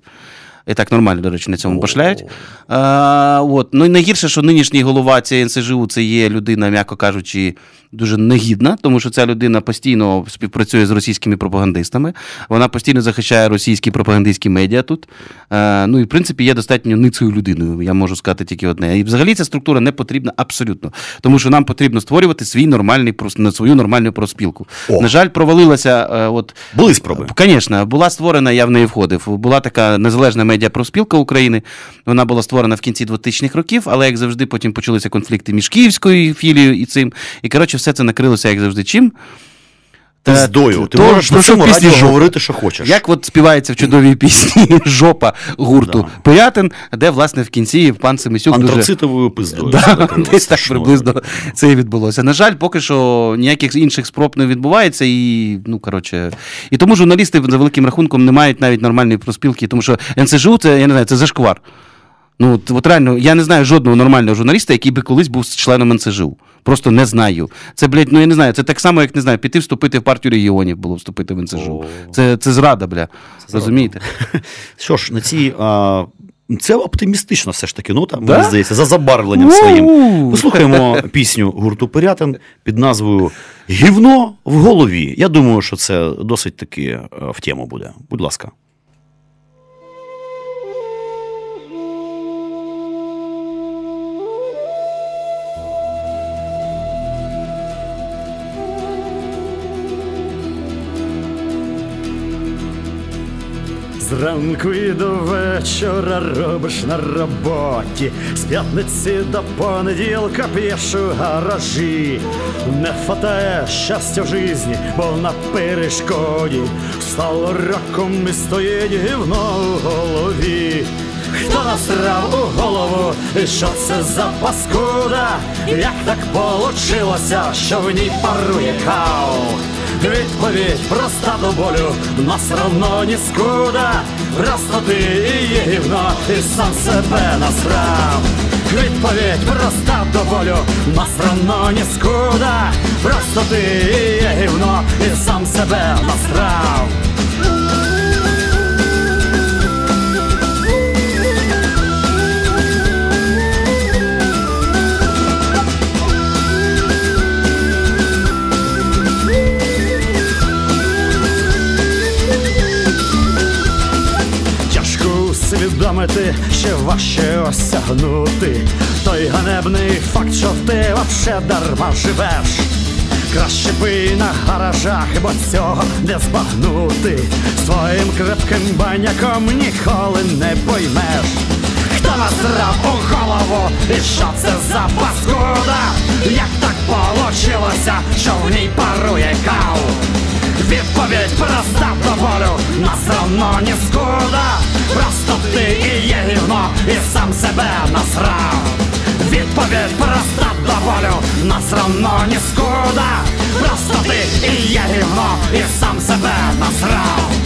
І так нормально, до речі, на цьому башляють. А, от. Ну і найгірше, що нинішній голова цієї НСЖУ це є людина, м'яко кажучи, дуже негідна, тому що ця людина постійно співпрацює з російськими пропагандистами. Вона постійно захищає російські пропагандистські медіа тут. А, ну і в принципі є достатньо ницею людиною. Я можу сказати тільки одне. І взагалі ця структура не потрібна абсолютно, тому що нам потрібно створювати свій нормальний на свою нормальну проспілку. На жаль, провалилася. е, От Були спроби. Звісно, була створена, я в неї входив. Була така незалежна медіапроспілка України. Вона була створена в кінці 2000-х років, але як завжди, потім почалися конфлікти між Київською філією і цим. І коротше, все це накрилося, як завжди, чим. Пиздою. Ти то- можеш на цьому радіо говорити, що хочеш. Як от співається в чудовій пісні [LAUGHS] Жопа гурту Пирятин, де, власне, в кінці пан Семисюк дуже. Антрацитовою пиздою. Да, [LAUGHS] десь так приблизно це і відбулося. На жаль, поки що ніяких інших спроб не відбувається, і ну коротше. І тому журналісти за великим рахунком не мають навіть нормальної проспілки, тому що НСЖУ це я не знаю, це зашквар. Ну, от, от реально, я не знаю жодного нормального журналіста, який би колись був членом НСЖУ. Просто не знаю. Це, блядь, ну я не знаю, це так само, як не знаю, піти вступити в партію регіонів було вступити в НСЖУ. Це, це зрада, бля. Розумієте? [LAUGHS] Що ж, на цій. А... Це оптимістично все ж таки нота, Да? мені здається, за забарвленням своїм. Послухаємо пісню гурту Пирятин під назвою Гівно в голові. Я думаю, що це досить таки е, в тему буде. Будь ласка. Зранку і до вечора робиш на роботі, з п'ятниці до понеділка п'єш у гаражі. Не фатає щастя в житті, бо на перешкоді стало раком і стоїть гівно в голові. Хто насрав у голову, і що це за паскуда? Як так получилося, що в ній парує кал? Відповідь проста до болю, нас равно ні скуда, просто ти і є гівно, і сам себе насрав. Відповідь проста до болю, нас равно ні скуда, просто ти і є гівно, і сам себе насрав. Усвідомити, ще важче осягнути той ганебний факт, що ти вообще дарма живеш. Краще пий на гаражах, бо цього не збагнути. Своїм крепким баняком ніколи не поймеш. Хто насрав у голову, і що це за паскуда? Як так получилося, що в ній парує кау? Відповідь проста до болю, нас равно ні скуда Просто ти і є гівно, і сам себе насрав. Відповідь проста до болю, нас равно ні скуда Просто ти і є гівно, і сам себе насрав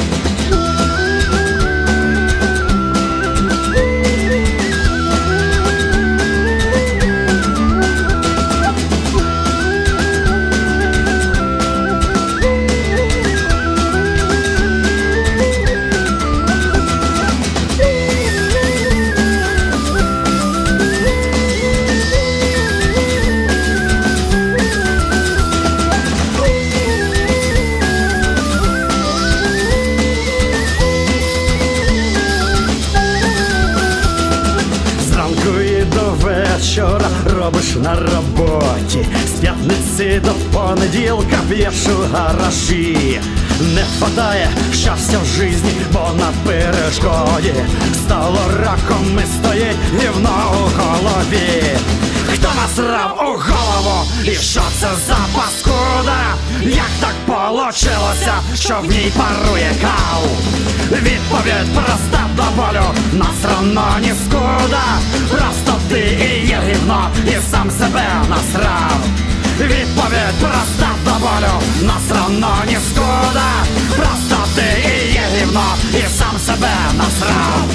на роботі, з п'ятниці до понеділка п'єш у гаражі. Не хватає щастя в житті, бо на перешкоді стало раком і стоїть гівно у голові. Насрав у голову? І що це за паскуда? Як так получилося, що в ній парує кау? Відповідь проста до болю, нас равно ні скуда Просто ти і є гівно, і сам себе насрав Відповідь проста до болю, нас равно ні скуда Просто ти і є гівно, і сам себе насрав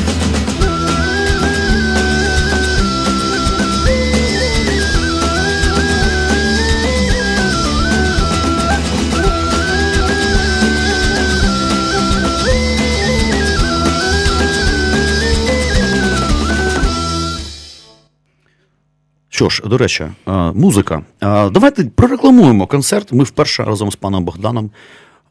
Що ж, до речі, е, музика. Е, Давайте прорекламуємо концерт. Ми вперше разом з паном Богданом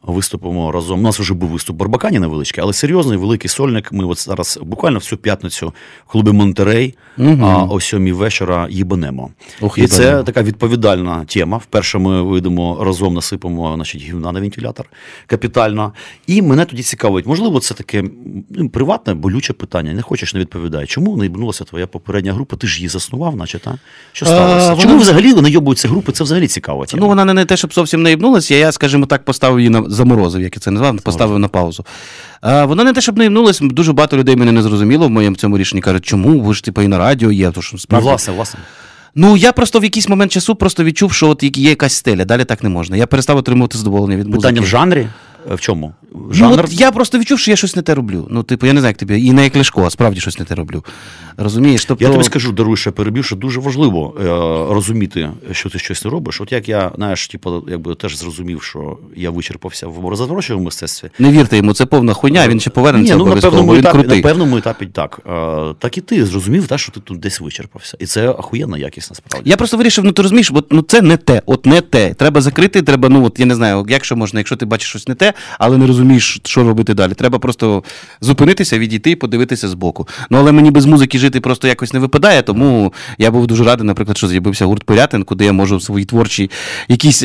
виступимо разом. У нас вже був виступ Барбакані невеличкий, але серйозний, великий сольник. Ми от зараз буквально в цю п'ятницю в клубі Монтерей а о сьомій вечора їбанемо. Ох, І це така відповідальна тема. Вперше ми вийдемо разом, насипемо значить, гівна на вентилятор капітально. І мене тоді цікавить, можливо, це таке ну, приватне, болюче питання. Не хочеш, не відповідає. Чому не їбнулася твоя попередня група? Ти ж її заснував, наче та? Що сталося? А, Чому вона- взагалі найобуються групи? Це взагалі цікаво. Ну, вона не, не те, щоб зовсім не їбнулася, я, скажімо так, поставив її на заморозив, як я це назвав, поставив на паузу. А, вона не те, щоб не імнулося, дуже багато людей мене не зрозуміло в моєму цьому рішенні. Кажуть, чому ви ж типу і на радіо є? То, що, Ну, власне, власне. Ну, я просто в якийсь момент часу просто відчув, що от є якась стеля, далі так не можна. Я перестав отримувати задоволення від музики. Питання в жанрі? Е, В чому? Ну, от я просто відчув, що я щось не те роблю. Ну, типу, я не знаю, як тобі, і не як Ляшко, а справді щось не те роблю. Розумієш? Тобто... Я тобі скажу, даруй, що я перебив, що дуже важливо е, розуміти, що ти щось не робиш. От як я, знаєш, типу, якби теж зрозумів, що я вичерпався в образотворчому мистецтві. Не вірте йому, це повна хуйня, він ще повернеться Ні, ну, на певному, він етапі, крутий. на певному етапі так. Е, так і ти зрозумів, та, що ти тут десь вичерпався. І це охуєнна якість насправді. Я просто вирішив, ну ти розумієш, от, ну це не те, от не те. Треба закрити, треба, ну от я не знаю, як що можна, якщо ти бачиш щось не те, але не розумієш, що робити далі. Треба просто зупинитися, відійти і подивитися збоку. Ну але мені без музики жити просто якось не випадає, тому я був дуже радий, наприклад, що з'явився гурт Порятин, куди я можу свої творчі якісь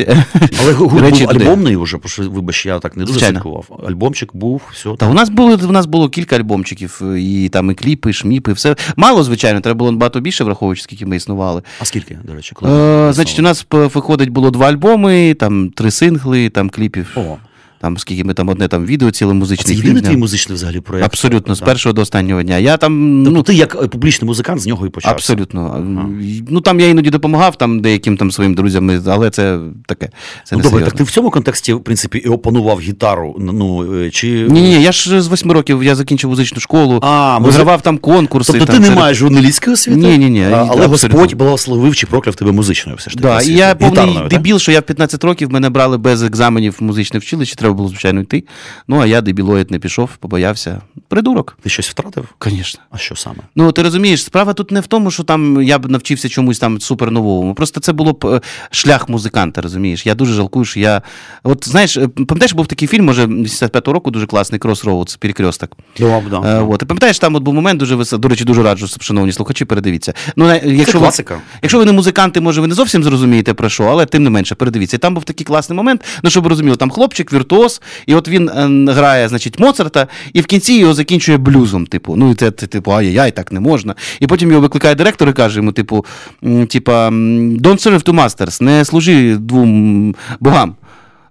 Але гурт речі був туди. альбомний вже, бо що, вибач, я так не дуже слідкував. Альбомчик був, все. Та у нас було у нас було кілька альбомчиків, і там і кліпи, і шміпи, все. Мало, звичайно, треба було набагато більше, враховуючи, скільки ми існували. А скільки, до речі, коли? Е, значить, у нас виходить було два альбоми, там три сингли, там кліпів. О, Там скільки ми там одне там відео ціле Це єдиний твій музичний взагалі проєкт? Абсолютно, з першого до останнього дня. Я там, Тобто ну, ти як е, публічний музикант з нього і почався? абсолютно. Ну там я іноді допомагав там деяким там своїм друзям, але це таке. Це Ну, не добре, так ти в цьому контексті, в принципі, і опанував гітару. Ну, е, чи... Ні, ні, я ж з восьми років я закінчив музичну школу, А, вигравав там конкурси. Тобто там, ти не серед- маєш журналістської освіти? Ні, ні, ні, А, Але абсолютно. Господь благословив чи прокляв тебе музичною все ж таки. Да, і я повний дебіл, що я в 15 років мене брали без екзаменів в музичне вчилище, треба було, звичайно, йти. Ну, а я дебілоїд не пішов, побоявся. Придурок, Ти щось втратив? звісно. А що саме? Ну, ти розумієш, справа тут не в тому, що там я б навчився чомусь там суперновому. Просто це було б е, шлях музиканта, розумієш. Я дуже жалкую, що я. От знаєш, е, пам'ятаєш, був такий фільм, може, 85-го року дуже класний Crossroads, перекресток. Да, да. Е, от. І пам'ятаєш, там от був момент дуже високий. До речі, дуже раджу, шановні слухачі, передивіться. Ну, якщо ви, класика. якщо ви не музиканти, може, ви не зовсім зрозумієте про що, але тим не менше, передивіться. І там був такий класний момент, ну щоб ви розуміли, там хлопчик, віртуоз, і от він е, грає, значить, Моцарта, і в кінці його закінчує блюзом. Типу, ну і це, це типу, ай-яй, так не можна. І потім його викликає директор і каже йому, типу, типа, don't serve to masters, не служи двом богам.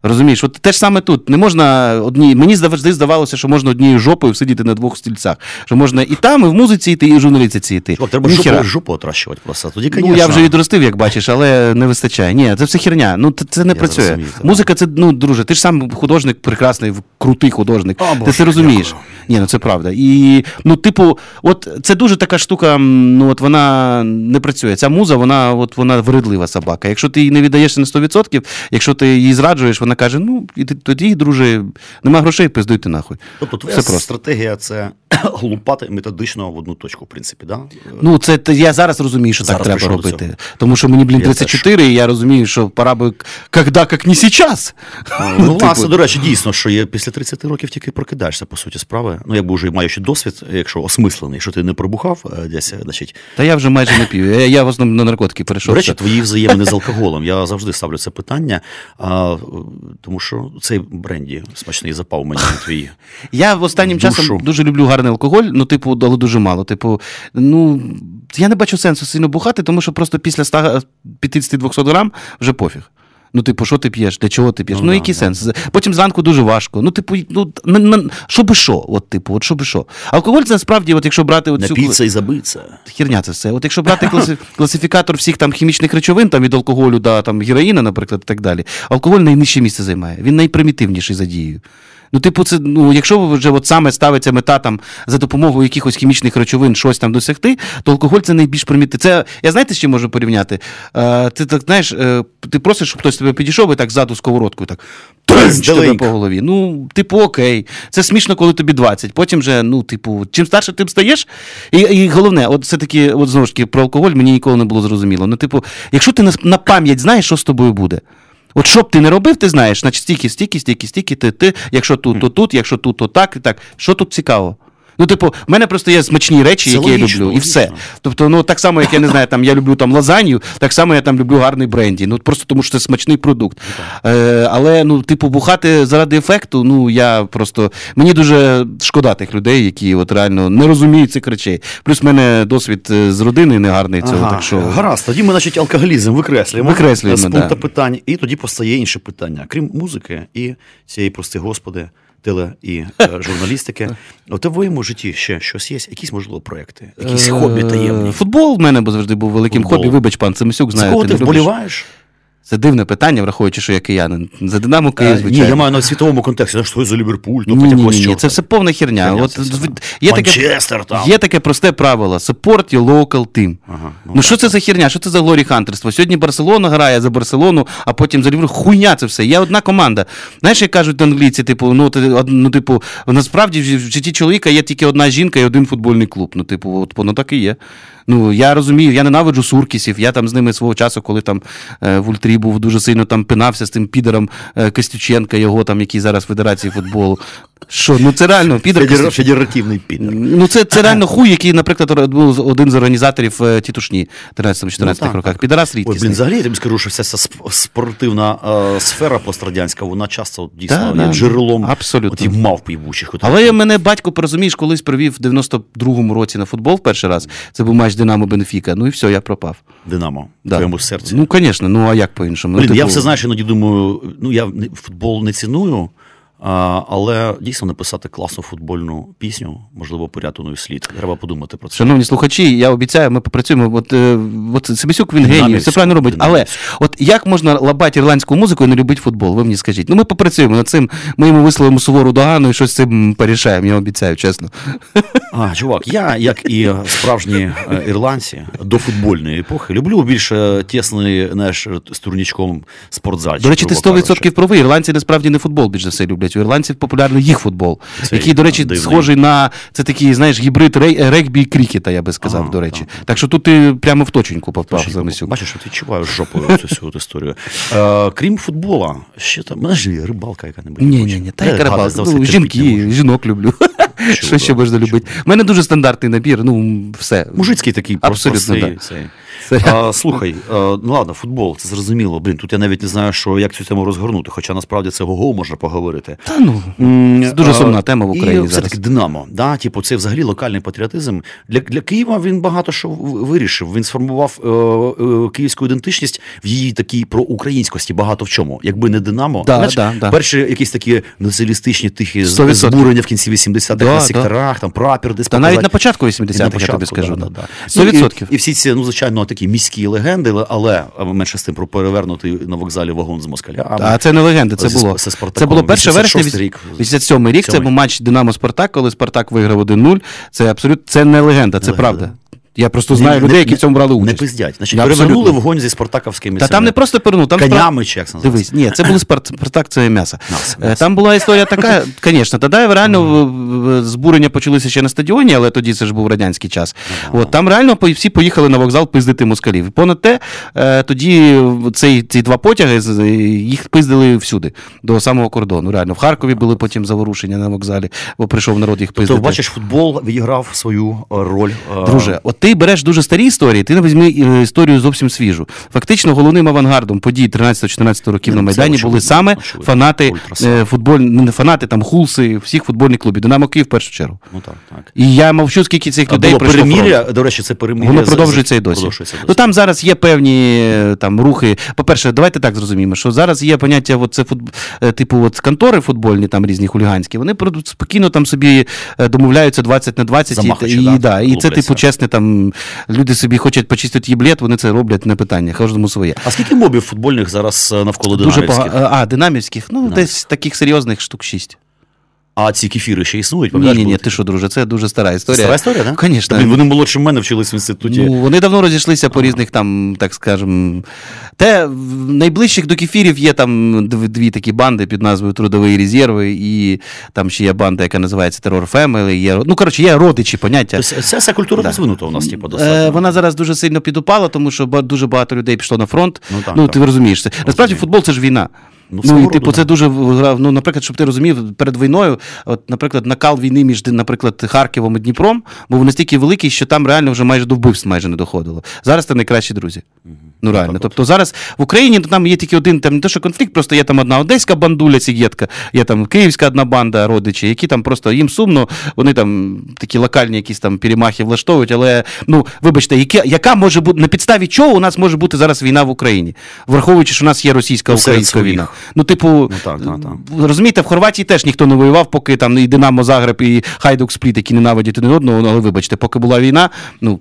Розумієш, от те ж саме тут. Не можна одні. Мені завжди здавалося, що можна однією жопою сидіти на двох стільцях. Що можна і там, і в музиці йти, і в журналістиці йти. Чувак, треба жопу, жопу отращувати просто. Тоді, Ну, я вже відростив, як бачиш, але не вистачає. Ні, це все херня. Ну, це, не Я працює. зрозумів, так. Музика, це, ну, друже, ти ж сам художник, прекрасний, крутий художник. О, ти Боже, це розумієш. дякую. Ні, ну це правда. І, ну, типу, от це дуже така штука, ну, от вона не працює. Ця муза, вона, от, вона вредлива собака. Якщо ти їй не віддаєшся на 100%, якщо ти її зраджуєш, вона каже, ну, і тоді, друже, нема грошей, пиздуй ти нахуй. Тобто твоя Все просто. стратегія це [CLEARS THROAT] лупати методично в одну точку, в принципі, да? Ну, це я зараз розумію, що Зараз так треба робити. Тому що мені, блін, Я 34, і я розумію, що пора би когда, як не сейчас. [LAUGHS] Ну, Типу, власне, до речі, дійсно, що є після 30 років тільки прокидаєшся, по суті, справи. Ну, якби вже маючи досвід, якщо осмислений, що ти не пробухав е, десь, е, значить. Та я вже майже не п'ю. Я, я в основному на наркотики перейшов. До речі, твої взаємини з алкоголем. Я завжди ставлю це питання, а, тому що цей бренді смачний запав мені твій. [LAUGHS] Я останнім душу. часом дуже люблю гарний алкоголь, ну, типу, але дуже мало. Типу, ну, я не бачу сенсу сильно бухати, тому що просто після 100 50-200 грам вже пофіг. Ну, типу, що ти п'єш? Для чого ти п'єш? Ну, Ну, да, який да. сенс? Потім зранку дуже важко. Ну, типу, ну, на, на, що би що? От, типу, от що би що. Алкоголь це насправді, от якщо брати оцю... Напіться і забиться. Херня це все. От якщо брати класи- [LAUGHS] класифікатор всіх там хімічних речовин, там від алкоголю до там, героїна, наприклад, і так далі, алкоголь найнижче місце займає. Він найпримітивніший за дією. Ну, типу, це, ну, якщо вже от саме ставиться мета там за допомогою якихось хімічних речовин щось там досягти, то алкоголь це найбільш примітивний. Це я знаєте, з чим можу порівняти? Е, ти так знаєш, е, ти просиш, щоб хтось тебе підійшов і так ззаду сковородкою так. Тебе по голові. Ну, типу, окей. Це смішно, коли тобі 20. Потім же, ну, типу, чим старше ти стаєш, і, і головне, от все-таки, от знову ж таки, про алкоголь мені ніколи не було зрозуміло. Ну, типу, якщо ти на, на пам'ять знаєш, що з тобою буде. От що б ти не робив, ти знаєш, значить стільки, стільки, стільки, стільки, ти, ти, якщо тут, то тут, якщо тут, то так, і так. Що тут цікаво? Ну, типу, в мене просто є смачні речі, Це які я логічно, люблю, і все. Тобто, ну так само, як я не знаю, там я люблю там лазанью, так само я там люблю гарний бренді. Ну просто тому, що це смачний продукт. Е, але ну, типу, бухати заради ефекту, ну я просто мені дуже шкода тих людей, які от реально не розуміють цих речей. Плюс в мене досвід е, з родини негарний цього. Ага, Так що Гаразд, тоді ми, значить, алкоголізм викреслюємо. Викреслюємо, з да. пункту питань. І тоді постає інше питання. Крім музики і цієї, прости господи, теле і е, журналістики. [LAUGHS] У твоєму житті ще щось є? Якісь, можливо, проекти? Якісь Е, хобі таємні? Футбол в мене бо завжди був великим Футбол. хобі. Вибач, пан Семисюк, З кого ти вболіваєш? Це дивне питання, враховуючи, що я киянин. За Динамо Київ, Е, Ні, я маю на світовому контексті. Що за Ліверпуль? Ну, Ні, ні, ні, це все повна херня. От, це все. є, таке, там. є таке просте правило: support your local team. Ага, ну Ну, що це за херня? Що це за глорі хантерство? Сьогодні Барселона грає за Барселону, а потім за Ліверпуль. Хуйня це все. Є одна команда. Знаєш, як кажуть англійці, типу, ну, ну, типу, насправді в в житті чоловіка є тільки одна жінка і один футбольний клуб. Ну, типу, от воно так і є. Ну, я розумію, я ненавиджу суркісів. Я там з ними свого часу, коли там е, в ультрі був дуже сильно там пинався з тим підером е, Костюченка, його там, який зараз в Федерації футболу. Що, ну це реально підер. Федеративний підер. Ну, це, це реально хуй, який, наприклад, був один з організаторів е, тітушні в 13-14 Ну, роках. Підарас Ой, рідкісний. блін, взагалі я тобі скажу, що вся ця спортивна е, сфера пострадянська, вона часто дійсно Да, є да. джерелом Абсолютно. мавп їбучих. от. Але мене батько, порозумієш, колись провів в 92-му році на футбол в перший раз. Це був матч Динамо Бенфіка. Ну і все, я пропав. Динамо в твоєму серці. Ну, звісно, ну а як по-іншому? Блін, ну, я типу, все знаєш, іноді думаю, ну я футбол не ціную. А, але дійсно написати класну футбольну пісню, можливо, порятуною слід. Треба подумати про це. Шановні слухачі, я обіцяю, ми попрацюємо. От, е, от Себесюк він геній, все правильно робить. Але от як можна лабати ірландську музику і не любити футбол? Ви мені скажіть. Ну ми попрацюємо над цим. Ми йому висловимо сувору догану і щось з цим порішаємо, я обіцяю, чесно. А, чувак, я, як і справжні е, ірландці до футбольної епохи, люблю більше тісний знаєш, з турнічком спортзальчик. До речі, ти грубо 100% кажучи. правий. Ірландці насправді не футбол більше все люблять. У ірландців популярний їх футбол, Цей, який, до речі, дивний. схожий на це такий, знаєш, гібрид регбі і крікета, я би сказав, Ага, до речі. так. Так що тут ти прямо в точеньку попав за Мисюк. Бачиш, що ти відчуваєш жопою [LAUGHS] цю всю історію. Е, крім футбола, ще там, мене є рибалка яка-небудь. Ні, ні, ні, та яка рибалка. Ну, жінки, жінок люблю. [LAUGHS] Що ще можна любити? У мене дуже стандартний набір, ну, все. Мужицький такий Абсолютно, простий. Це- А, слухай, ну ладно, футбол, це зрозуміло. Блін, тут я навіть не знаю, що як цю тему розгорнути, хоча насправді це гого можна поговорити. Та ну, це дуже сумна тема в Україні і зараз. все-таки Динамо. Да? Типу, це взагалі локальний патріотизм. Для, для Києва він багато що вирішив. Він сформував е, е, київську ідентичність в її такій проукраїнськості багато в чому. Якби не Динамо, Да, знаєш, да, да. перші якісь такі націоналістичні тихі 100%. збурення в кінці 80-х Да, на да. секторах, там прапір десь Та навіть на початку 80-х, на я тобі скажу. Да, да. да, да. 100%. Ну, і, і всі ці, ну, звичайно, такі міські легенди, але менше з тим про перевернутий на вокзалі вагон з москаля. А це не легенда, це Зі- було. зі Це було 1 вересня 86 рік. 87 рік. Це був матч Динамо Спартак, коли Спартак виграв 1-0. Це абсолютно це не легенда, це Легенда. правда. Я просто знаю не- людей, які не- в цьому брали Не участь. пиздять. Значить, перевернули вогонь зі спартаківськими Та там не просто перевернув, там конями, чи як називається? Дивись, ні, це були [LAUGHS] спарт, Спартак, це м'ясо. М'ясо, Е. Там була історія [LAUGHS] така, звісно, тоді реально збурення почалися ще на стадіоні, але тоді це ж був радянський час. От, там реально всі поїхали на вокзал пиздити москалів. І понад те, е, тоді цей, ці два потяги їх пиздили всюди, до самого кордону. Реально, в Харкові були потім заворушення на вокзалі, бо прийшов народ їх То пиздити. бачиш, футбол відіграв свою е, роль. Друже, от ти береш дуже старі історії, ти не візьми е, історію зовсім свіжу. Фактично, головним авангардом подій 13-14 років Ну, на Майдані були саме фанати е, футболь, не фанати там хулси, всіх футбольних клубів. Динамо Київ в першу чергу. Ну так, так. І я мовчу, скільки цих людей було пройшло перемір'я, до речі, це перемір'я. Воно продовжується і досі. продовжується Ну там зараз є певні е, там рухи. По-перше, давайте так зрозуміємо, що зараз є поняття, от це фут... е, типу, от контори футбольні, там різні хуліганські, вони спокійно там собі домовляються 20 на 20 і, Замахачі, і, да, да, і це типу чесне там люди собі хочуть почистити їблет, вони це роблять не питання, кожному своє. А скільки мобів футбольних зараз е, навколо Дуже динамівських? А, динамівських? Ну, десь таких серйозних штук 6. А ці кефіри ще існують? Ні, пам'ятаєш, ні, ні, були ти що, друже, це дуже стара історія. Стара історія, так? Конечно. Вони молодші мене вчились в інституті. Ну, вони давно розійшлися по різних там, так скажем. Те найближчих до кефірів є там дві такі банди під назвою Трудовий резерв, і там ще є банда, яка називається Terror Family. Є, ну, коротше, є родичі поняття. Тобто ця вся культура Да. розвинута у нас, типу, Е, достатньо. вона зараз дуже сильно підупала, тому що дуже багато людей пішло на фронт. Ну, так, ну так. ти розумієш це. Насправді футбол це ж війна. Ну, Ну, і типу, це дуже грав. Ну, наприклад, щоб ти розумів, перед війною, от, наприклад, накал війни між, наприклад, Харковом і Дніпром був настільки великий, що там реально вже майже до вбивств майже не доходило. Зараз це найкращі друзі. Ну реально. Тобто зараз в Україні то там є тільки один там не то, що конфлікт, просто є там одна одеська бандуля сігєтка, є там київська одна банда родичі, які там просто їм сумно, вони там такі локальні якісь там перемахи влаштовують. Але ну вибачте, яке, яка може бути на підставі чого у нас може бути зараз війна в Україні, враховуючи, що у нас є російська Ну, українська війна. Ну, типу, Ну, так, так, так. розумієте, в Хорватії теж ніхто не воював, поки там і Динамо Загреб, і Хайдук Спліт, які ненавидять один одного, але вибачте, поки була війна, ну.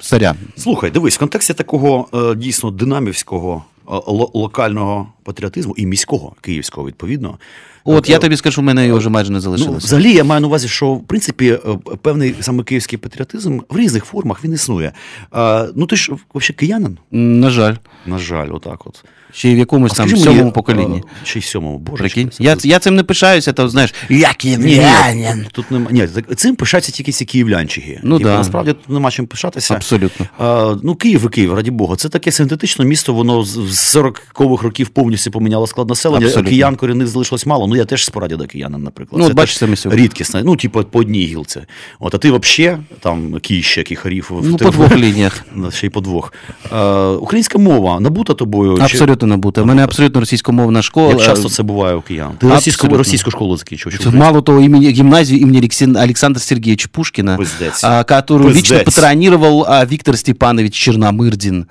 Сорян. Слухай, дивись, в контексті такого е, дійсно динамівського е, локального патріотизму і міського київського, відповідно. От Е, я тобі скажу, в мене його вже майже не Ну, залишилося. взагалі, я маю на увазі, що в принципі е, певний саме київський патріотизм в різних формах він існує. Е, ну ти ж взагалі киянин? На жаль. На жаль, отак от. Ще й в якомусь А там скажи сьомому поколінні. е, Ще й сьомому, боже. Прикинь. Я, я цим не пишаюся, то знаєш, як Ні, ні, тут нема. Ні, цим пишаються тільки ці київлянчики. Ну Типу, да. Насправді тут нема чим пишатися. Абсолютно. А, ну, Київ і Київ, раді Бога. Це таке синтетичне місто, воно з 40-х років повністю поміняло склад населення. Абсолютно. Киян корінних залишилось мало. Ну, я теж з киянин, наприклад. Ну, це бачиш, ми сьогодні. рідкісне. Ну, типу, по одній гілці. От, а ти взагалі, там, кіща, кіхарів. Ну, по двох лініях. [LAUGHS] Ще й по двох. Е, українська мова набута тобою? чи- набута. У мене абсолютно російськомовна школа. Як часто це буває у киян? Ти російську, російську школу закінчив? чи мало того, имени, гимназию имени Алексен- Александра Сергеевича Пушкина, Пиздец. которую лично патронировал Виктор Степанович Черномырдин.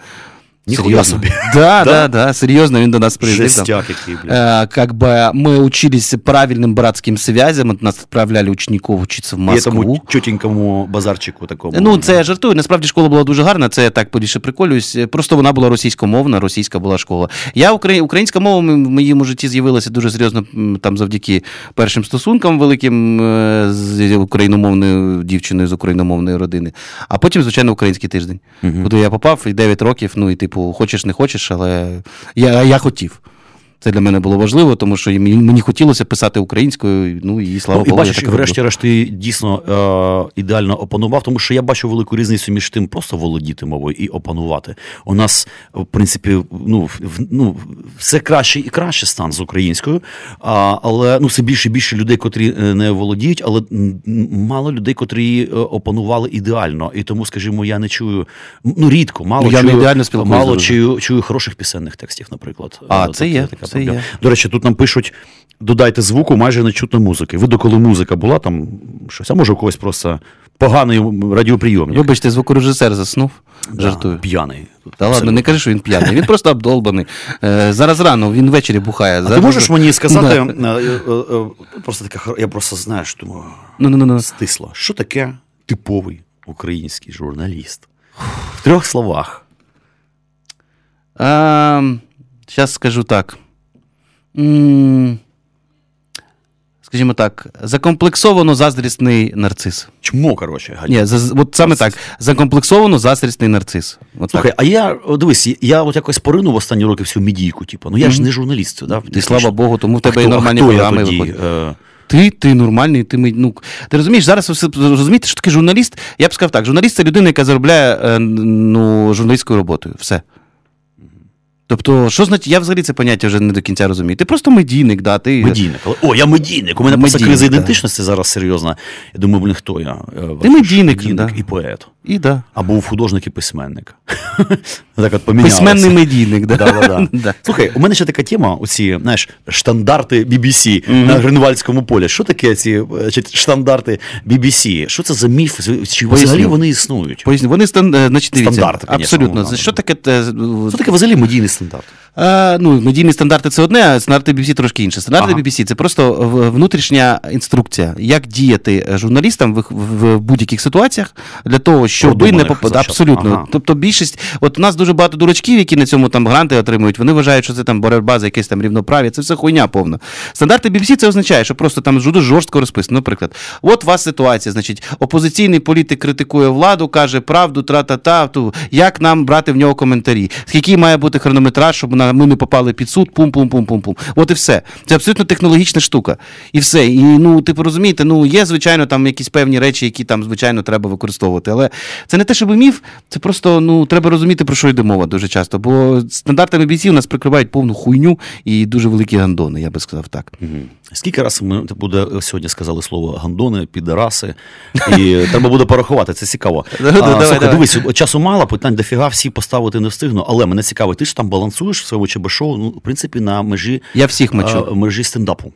Ніхуя собі. [LAUGHS] Да, Да? да, да, серьезно, він до нас приїздив. там. Жестяк який, блядь. Э, как бы мы учились правильным братским связям, от нас отправляли учеников учиться в І Москву. тому чотенькому базарчику такому. Ну, це я жартую. Насправді школа була дуже гарна, це я так більше приколююсь. Просто вона була російськомовна, російська була школа. Я украї... українська мова в моєму житті з'явилася дуже серйозно м, там завдяки першим стосункам великим е, з україномовною дівчиною з україномовної родини. А потім, звичайно, український тиждень. Куди я попав і 9 років, ну і типу, хочеш, не хочеш, але я, я хотів. Це для мене було важливо, тому що мені, мені хотілося писати українською, ну і слава Ну, і Богу, бачиш, врешті-решт ти дійсно е, ідеально опанував, тому що я бачу велику різницю між тим просто володіти мовою і опанувати. У нас, в принципі, ну, в- ну, все краще і краще стан з українською, а, але ну, все більше і більше людей, котрі е, не володіють, але мало людей, котрі е, опанували ідеально. І тому, скажімо, я не чую, ну рідко, мало Ну, я не ідеально мало чую, чую хороших пісенних текстів, наприклад. А, Е, це тобто є, така це проблема. є. До речі, тут нам пишуть: додайте звуку, майже не чутно музики. Ви доколи музика була там щось, а може у когось просто поганий радіоприйомник. Вибачте, звукорежисер заснув. Да, Жартую. П'яний. Та ладно, не кажи, що він п'яний. Він просто обдолбаний. Е, зараз рано, він ввечері бухає. А ти можеш мені сказати, [LAUGHS] Да. е, е, просто таке, я просто знаєш, думаю, Ну, ну, ну, ну. стисло. Що таке типовий український журналіст? В трьох словах. Зараз скажу так. Скажімо так, закомплексовано заздрісний нарцис. Чмо, коротше, Галь. Ні, за, от саме так. Закомплексовано заздрісний нарцис. От Слухай, так. а я дивись, я от якось поринув останні роки всю медійку, типу. Ну я ж не журналіст, да? І слава Богу, тому в тебе і нормальні програми виходять. Е, Ти, ти нормальний, ти ми- ну, ти розумієш, зараз ви розумієте, що таке журналіст. Я б сказав так: журналіст це людина, яка заробляє е, ну, журналістською роботою. Все. Тобто, що значить, я взагалі це поняття вже не до кінця розумію. Ти просто медійник, да, ти. Медійник. Але- О, я медійник. У мене просто Медійник, криза да. ідентичності зараз серйозна. Я думаю, блін, хто я? Е, Ти медійник, да. і поет. І да. А був художник і письменник. [LAUGHS] так от помінялося. Письменний медійник, да. Да-да-да. [LAUGHS] Слухай, у мене ще така тема: оці, знаєш, штандарти BBC на Гринвальдському полі. Що таке ці е, штандарти BBC? Що це за міф? Чи взагалі вони існують? Поясню. Вони стан... е, значить, дивіться, Стандарти, конечно, Абсолютно. ну, Що таке? те, Що таке взагалі медійний wechseln dort. Е, ну, медійні стандарти це одне, а стандарти BBC трошки інше. Стандарти Ага. BBC це просто внутрішня інструкція, як діяти журналістам в, в, в будь-яких ситуаціях для того, щоб не попадати. Абсолютно. Ага. Тобто більшість, от у нас дуже багато дурачків, які на цьому там гранти отримують, вони вважають, що це там боротьба за якесь там рівноправ'я. Це все хуйня повна. Стандарти BBC це означає, що просто там дуже жорстко розписано. Наприклад, от у вас ситуація, значить, опозиційний політик критикує владу, каже правду, тра-та-та, як нам брати в нього коментарі, який має бути хронометраж, щоб ми не попали під суд, пум-пум-пум-пум-пум. От і все. Це абсолютно технологічна штука. І все. І ну, типу, розумієте, ну є, звичайно, там якісь певні речі, які там, звичайно, треба використовувати. Але це не те, щоб міф, це просто ну, треба розуміти, про що йде мова дуже часто. Бо стандартами бійців нас прикривають повну хуйню і дуже великі гандони, я би сказав так. Скільки раз ми буде сьогодні сказали слово гандони, підараси, і [LAUGHS] треба буде порахувати. Це цікаво. Да, А, давай, Слухай, давай. дивись, часу мало, питань дофіга всі поставити не встигну, але мене цікаво, ти ж там балансуєш своєму ЧБ-шоу, ну, в принципі, на межі, Я всіх мочу. а, межі стендапу.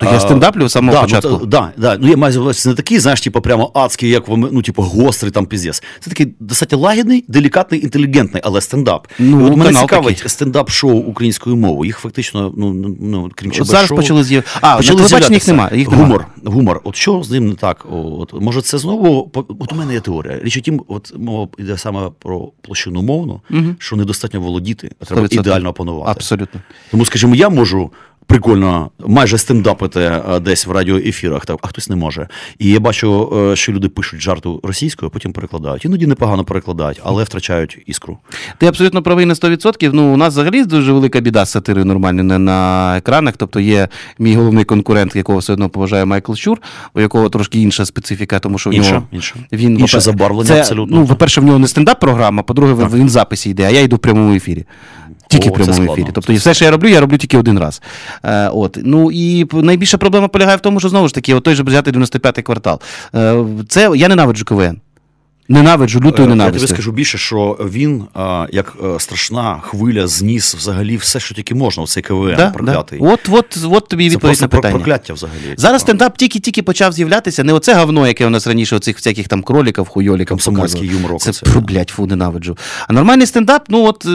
То я стендаплю з самого да, початку. Ну, да, да. Ну, я маю на не такий, знаєш, типу, прямо адський, як ну, типу, гострий там піздець. Це такий достатньо лагідний, делікатний, інтелігентний, але стендап. Ну, от мене цікавить такий. стендап-шоу українською мовою. Їх фактично, ну, ну, ну крім ЧБ-шоу... зараз почали з'яв... А, на телебаченні їх немає. Їх нема. Гумор. Гумор. От що з ним не так? От, може, це знову. От у мене є теорія. Річ у тім, от мова йде саме про площину мовну, що недостатньо володіти, а треба 100%. ідеально опанувати. Абсолютно. Тому, скажімо, я можу прикольно майже стендапити е, десь в радіоефірах, так, а хтось не може. І я бачу, е, що люди пишуть жарту російською, а потім перекладають. Іноді непогано перекладають, але втрачають іскру. Ти абсолютно правий на 100%. Ну, у нас взагалі дуже велика біда з сатирою нормальною на, на екранах. Тобто є мій головний конкурент, якого все одно поважає Майкл Щур, у якого трошки інша специфіка, тому що в нього інша. він Інше забарвлення це, абсолютно. Ну, по-перше, в нього не стендап-програма, по-друге, він в записі йде, а я йду в прямому ефірі. Тільки О, в прямому ефірі. Тобто, все, що я роблю, я роблю тільки один раз. Е, от. Ну і найбільша проблема полягає в тому, що знову ж таки, от той же взяти 95-й квартал. Е, це я ненавиджу КВН. Ненавиджу, лютою Е, Я тобі скажу більше, що він, а, як е, страшна хвиля, зніс взагалі все, що тільки можна, оцей КВН Да, проклятий. Да. От, от, от тобі Це відповідь просто на про- питання. прокляття взагалі. Зараз стендап тільки-тільки почав з'являтися. Не оце говно, яке у нас раніше, оцих всяких там кроліків, хуйоліків. Комсомольський показували. юмор, Це, оце, фу, блядь, фу, ненавиджу. А нормальний стендап, ну от е,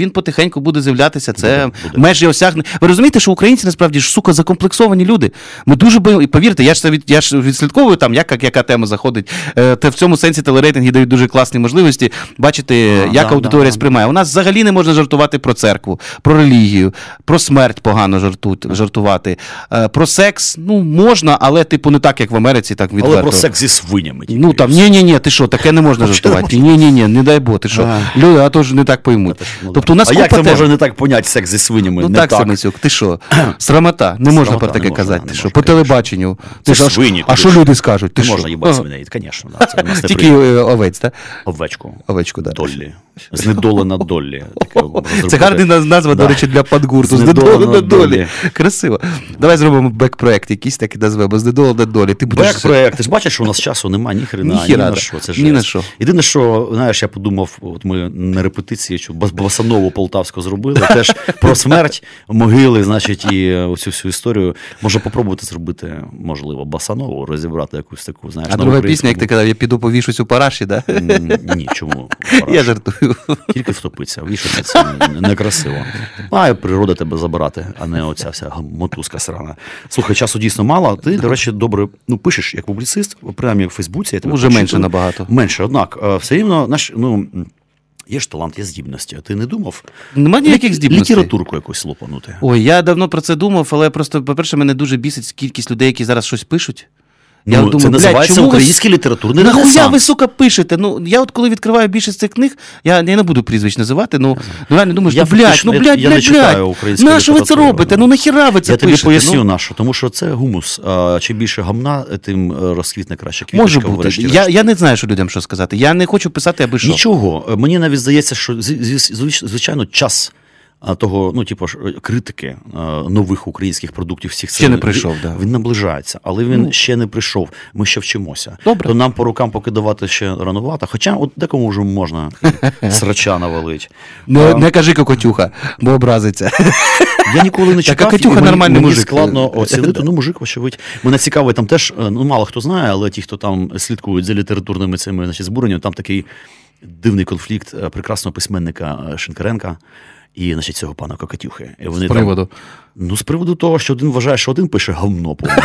він потихеньку буде з'являтися. Це Буде, буде. межі осягне. Ви розумієте, що українці насправді ж сука закомплексовані люди. Ми дуже боїмо, і повірте, я ж це від я ж відслідковую там, як, як яка тема заходить. Е, Та в цьому сенсі телерейтинги дають дуже класні можливості бачити, А, як да, аудиторія да, сприймає. У нас взагалі не можна жартувати про церкву, про релігію, про смерть погано жарту, жартувати. Е, Про секс, ну можна, але типу не так, як в Америці, так відверто. Але про секс зі свинями. тільки Ну там ні, ні, ні, ти що, таке не можна жартувати. Ні, ні, ні, не дай Бог, ти що. Люди, а то ж не так поймуть. Ну, Тобто у нас а як це може не так поняти секс зі свинями? Ну не так, Самисюк, ти що? Срамота. Не можна про таке казати. Ти що? По телебаченню. Ти що, а що- люди скажуть? Ти Не можна їбати свиней, [LAUGHS] звісно. Тільки овець, так? Овечку. Овечку, да. Доллі. Знедолена Доллі. Таке Це гарна наз- назва, до речі, для подгурту. Знедолена долі. долі. Красиво. Давай зробимо бек-проект, якийсь так і назвемо. Знедолена долі. Ти будеш. Бек проект. Ти ж бачиш, що у нас часу немає ні хрена, ні, на що. Це Ні на що. Єдине, що, знаєш, я подумав, от ми на репетиції, що бас- басанову полтавську зробили, теж про смерть, могили, значить, і оцю всю історію. Може попробувати зробити, можливо, басанову, розібрати якусь таку, знаєш, А друга пісня, як ти казав, я піду повішусь у параші, мову. Ні, чому? Я жартую. [LAUGHS] Тільки втопиться, вішати це некрасиво. Має природа тебе забирати, а не оця вся мотузка срана. Слухай, часу дійсно мало. Ти, до речі, добре ну, пишеш як публіцист, принаймні в Фейсбуці. Я тебе Уже менше набагато. Менше, однак, е, все рівно, наш, ну, є ж талант, є здібності. А ти не думав Нема ніяких здібностей. літературку якусь лопанути? Ой, я давно про це думав, але просто, по-перше, мене дуже бісить кількість людей, які зараз щось пишуть. Я ну, думаю, це блядь, називається чому ви український літературний Нахуя ренесанс. ви, сука, пишете? Ну, я от коли відкриваю більшість цих книг, я, я не буду прізвищ називати, ну, ну реально думаю, Я блядь, ну, я- блядь, я не блядь, читаю блядь, на що ви це робите? Ну, нахіра ви це Я тобі поясню ну, на що, тому що це гумус. А, чим більше гамна, тим е, розквітне краще квіточка. Може бути. Я, я не знаю, що людям що сказати. Я не хочу писати, аби що. Нічого. Мені навіть здається, що зв- зв- звич- звичайно час. А, Того, ну, типу, ж, е, критики е, нових українських продуктів всіх Ще не прийшов, Він, да. він наближається, але він Ну. ще не прийшов. Ми ще вчимося. Добре. То нам по рукам поки давати ще ранувато. Хоча от декому вже можна [LAUGHS] срача навалить. Не, А, не кажи кокотюха, бо образиться. [LAUGHS] Я ніколи не чекав. Катюха і мені- нормальний мені мужик. складно [LAUGHS] оцінити. Ну, мужик, вочевидь. Мене цікавить, там теж, ну, мало хто знає, але ті, хто там слідкують за літературними цими значить, збуреннями, там такий дивний конфлікт прекрасного письменника Шинкаренка і значить, цього пана Кокатюхи. І вони З там- Ну, з приводу того, що один вважає, що один пише говно повне,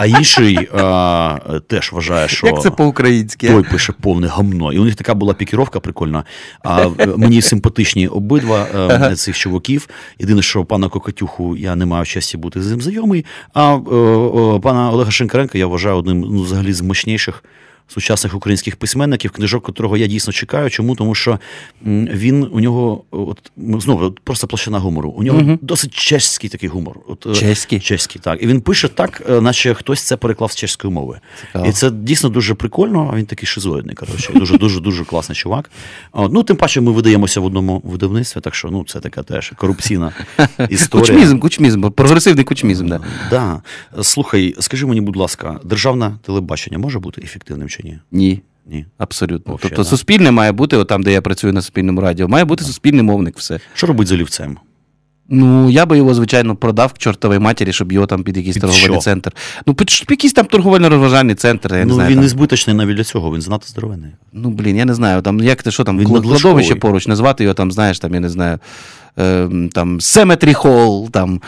а інший е, теж вважає, що. Як це по-українськи? Той пише повне гамно. І у них така була пікіровка прикольна. А мені симпатичні обидва е, цих чуваків. Єдине, що пана Кокатюху я не маю щастя бути з ним знайомий. А е, е, пана Олега Шенкаренка я вважаю одним ну, взагалі з мощніших. Сучасних українських письменників, книжок, котрого я дійсно чекаю. Чому? Тому що він у нього, от знову просто площина гумору. У нього досить чеський такий гумор. От, е, Чеський? Чеський, так. І він пише так, е, наче хтось це переклав з чеської мови. Цікаво. І це дійсно дуже прикольно. Він такий шизоїдний, коротше. Дуже, дуже, дуже класний чувак. От, ну, тим паче, ми видаємося в одному видавництві, так що ну, це така теж корупційна [LAUGHS] історія. Кучмізм, кучмізм, прогресивний кучмізм, да. Да. Слухай, скажи мені, будь ласка, державне телебачення може бути ефективним чи ні? Ні. Ні. Абсолютно. Вообще, тобто да. суспільне має бути, от там, де я працюю на суспільному радіо, має бути суспільний мовник, все. Що робить з олівцем? Ну, я би його, звичайно, продав к чортовій матері, щоб його там під якийсь Під торговельний що? центр. Ну, під якийсь там торговельно-розважальний центр, я не ну, знаю. він там. не збиточний навіть для цього, він знато здоровенний. Ну, блін, я не знаю, там як ти що там, Він кладовище поруч, назвати його там, знаєш, там, я не знаю. Ем, Там Cemetery Hall, там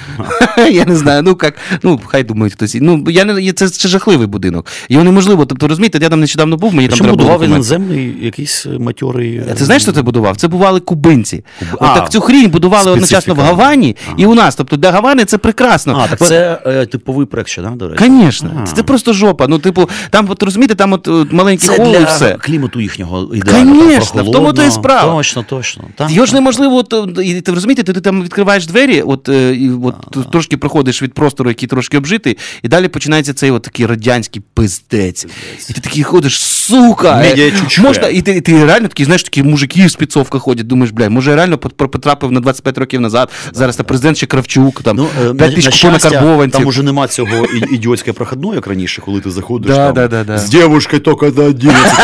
[LAUGHS] я не знаю, ну як, ну хай думають хтось. Ну я не це, це жахливий будинок. Його неможливо. Тобто розумієте, я там нещодавно був, мені там треба було будував іноземний якийсь матьорий. А Ти знаєш, хто це будував? Це бували кубинці. Куби- От А, так цю хрінь будували одночасно в. Гавані і у нас. Тобто для Гавани це прекрасно. А, так Бо- це е, типовий проект ще, да, до речі? Звісно, це, це просто жопа. Ну, типу, там, от розумієте, там от, от маленький Це хол і для клімату їхнього ідеально. Конечно, там в тому то і справа. Точно, точно. Так, Його ж неможливо, і ти розумієте, ти, ти там відкриваєш двері, от, е, і от А, трошки проходиш від простору, який трошки обжитий, і далі починається цей от такий радянський пиздець. І ти такий ходиш, сука! е, можна, і ти, ти реально такий, знаєш, такі мужики в спецовках ходять, думаєш, бля, може я реально потрапив на 25 років назад, зараз та президент ще Кравчук, там, Ну, е, 5 на, тисяч на карбованців. там уже нема цього і- ідіотської як раніше, коли ти заходиш Да, там, да, да, да. з дівчинкою тільки до 11,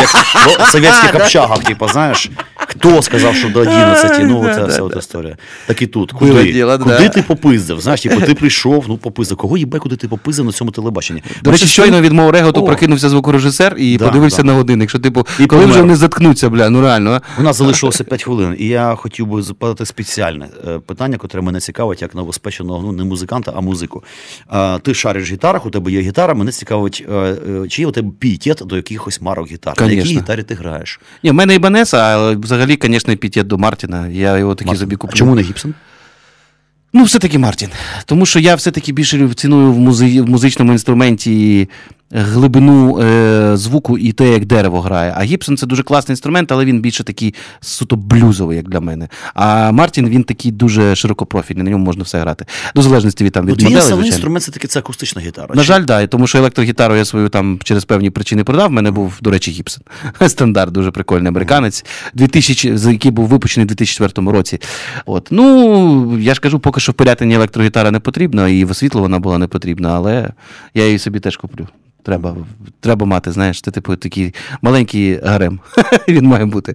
як в совєтських общагах, типу, знаєш, хто сказав, що до 11, ну, це вся от історія. Так і тут, куди? куди ти попиздив? Знаєш, типу, ти прийшов, ну, попиздив. Кого їбе, куди ти попиздив на цьому телебаченні? До речі, щойно від мого реготу прокинувся звукорежисер і подивився на годинник, що типу, І коли вже вони заткнуться, бля, ну реально. а? У нас залишилося 5 хвилин, і я хотів би запитати спеціальне е, питання, яке мене цікавить як новоспеченого, ну не музиканта, а музику. А, ти шариш в гітарах, у тебе є гітара. Мене цікавить, е, е, чи є у тебе пієтет до якихось марок гітар? На якій гітарі ти граєш? Ні, в мене і Банеса, але взагалі, звісно, епітет до Мартіна. Я його таки А куплю. чому не Гібсон? Ну, все-таки Мартін. Тому що я все-таки більше ціную в, музи... в музичному інструменті глибину е, звуку і те, як дерево грає. А Гібсон це дуже класний інструмент, але він більше такий суто блюзовий, як для мене. А Мартін він такий дуже широкопрофільний, на ньому можна все грати. До залежності від там від моделі. основний звичайно. інструмент це таки це акустична гітара. На Чи- жаль, да, тому що електрогітару я свою там через певні причини продав. В мене був, до речі, Гібсон. [LAUGHS] Стандарт, дуже прикольний американець, 2000, з- який був випущений у 2004 році. От. Ну, я ж кажу, поки що в Пирятині електрогітара не потрібна, і в освітло вона була не потрібна, але я її собі теж куплю. Треба, треба мати, знаєш, це типу такий маленький гарем. [LAUGHS] Він має бути.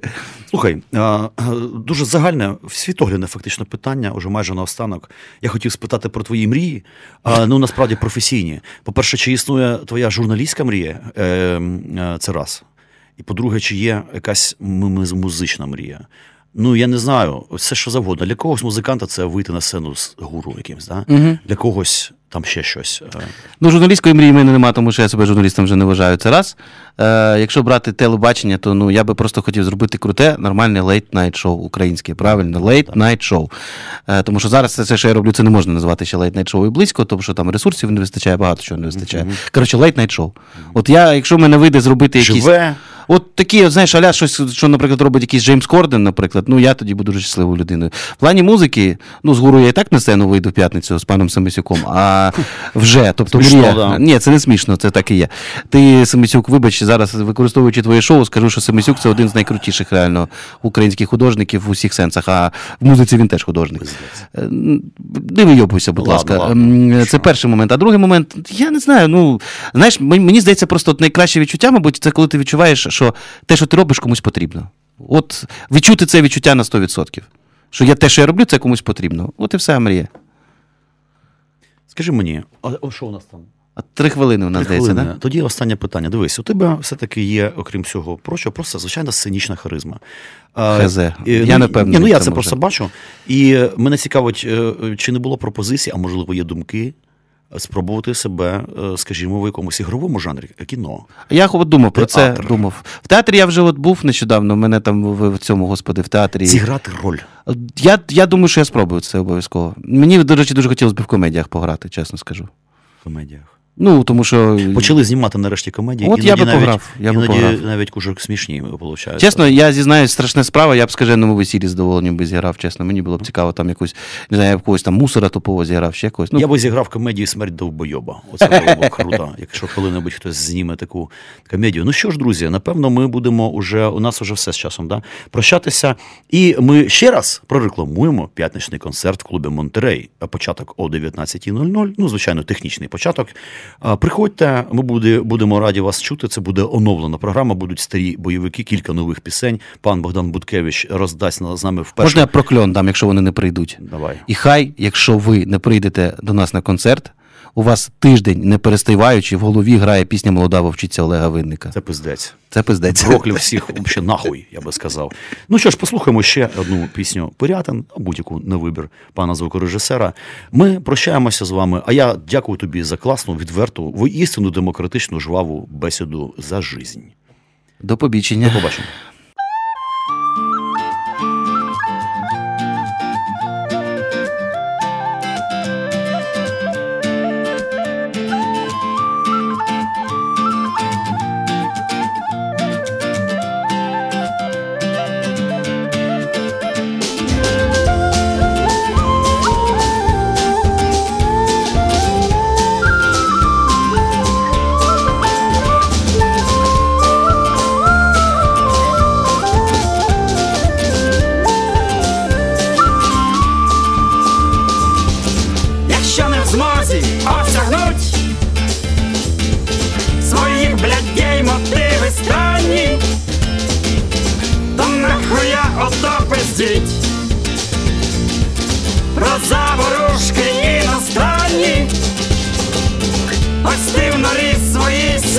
Слухай, дуже загальне, світоглядне фактично питання, уже майже наостанок. Я хотів спитати про твої мрії, ну насправді професійні. По-перше, чи існує твоя журналістська мрія? Е, е, Це раз. І по-друге, чи є якась музична мрія? Ну, я не знаю, все що завгодно. Для когось музиканта це вийти на сцену з гуру якимсь, да? Угу. для когось там ще щось. Е, Ну, журналістської мрії в мене немає, тому що я себе журналістом вже не вважаю. Це раз. Е, якщо брати телебачення, то ну, я би просто хотів зробити круте, нормальне late-night шоу українське. Правильно, late-night шоу. Е, тому що зараз це, що я роблю, це не можна назвати ще late-night шоу і близько, тому що там ресурсів не вистачає, багато чого не вистачає. Коротше, late-night шоу. От я, якщо в мене вийде зробити якісь. Живе. От такі, от, знаєш, аля щось, що, наприклад, робить якийсь Джеймс Корден, наприклад, ну я тоді буду дуже щасливою людиною. В плані музики, ну, з гуру я і так на сцену вийду в п'ятницю з паном Самисюком, а вже, тобто Смішно, мрія. да. Ні, це не смішно, це так і є. Ти, Самисюк, вибач, зараз використовуючи твоє шоу, скажу, що Самисюк це один з найкрутіших реально українських художників в усіх сенсах, а в музиці він теж художник. Не вийобуйся, будь Ладно, ласка. ладно, Це що? перший момент. А другий момент, я не знаю. Ну знаєш, мені мені здається, просто от найкраще відчуття, мабуть, це коли ти відчуваєш, що те, що ти робиш, комусь потрібно. От відчути це відчуття на 100%. Що я те, що я роблю, це комусь потрібно. От і все мрія. Скажи мені, а о, що у нас там? А три хвилини у нас здається, да? Тоді останнє питання. Дивись, у тебе все-таки є, окрім всього прочого, просто звичайна сценічна харизма. Хз. Я ну, не впевнений ні, Ну я це просто бачу. І мене цікавить, е, чи не було пропозицій, а можливо, є думки. Спробувати себе, е, скажімо, в якомусь ігровому жанрі е, кіно. Я от думав про це. Думав. В театрі я вже от був нещодавно, мене там в, в цьому, господи, в театрі. Зіграти роль. Я, я думаю, що я спробую це обов'язково. Мені, до речі, дуже хотілося б в комедіях пограти, чесно скажу. в комедіях. Ну, тому що. Почали знімати нарешті комедії. От я би навіть, пограв, я би пограв. навіть дуже смішні виходить. Чесно, я зізнаюсь, страшна справа, я б скаженому весіллі з задоволенням би зіграв, чесно. Мені було б цікаво там якусь, не знаю, якогось там мусора тупого зіграв, ще якогось. Ну, Я би зіграв комедію Смерть довбойоба. Оце було б [LAUGHS] круто, якщо коли-небудь хтось зніме таку комедію. Ну що ж, друзі, напевно, ми будемо уже, у нас уже все з часом, да? прощатися. І ми ще раз прорекламуємо п'ятничний концерт в клубі Монтерей. Початок о 19.00. Ну, звичайно, технічний початок. Приходьте, ми буде, будемо раді вас чути. Це буде оновлена програма, будуть старі бойовики, кілька нових пісень. Пан Богдан Буткевич роздасть з нами вперше. Можна я прокльон дам, якщо вони не прийдуть. Давай. І хай, якщо ви не прийдете до нас на концерт, у вас тиждень, не перестиваючи, в голові грає пісня Молода вовчиця Олега Винника. Це пиздець. Це пиздець. Прокляв всіх вообще нахуй, я би сказав. Ну що ж, послухаємо ще одну пісню Пирятин, а будь-яку на вибір пана звукорежисера. Ми прощаємося з вами. А я дякую тобі за класну, відверту, воістину демократичну жваву бесіду за жизнь. До побачення. До побачення.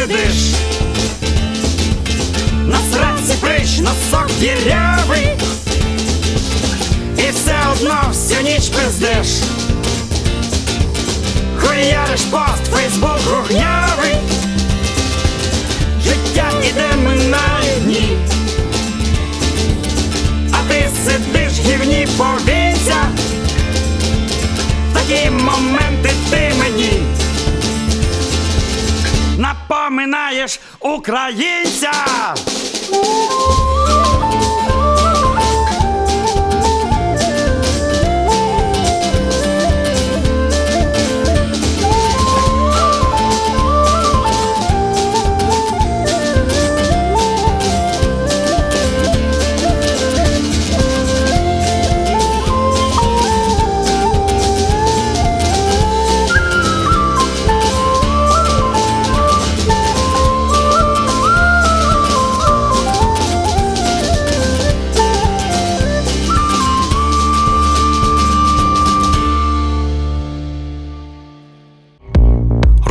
Сидиш, на сраці прич, носок дірявий, і все одно всю ніч пиздиш. Хуяриш пост, фейсбук гугнявий, життя іде минає дні, а ти сидиш гівні повіця, такі моменти ти мені напоминаєш українця.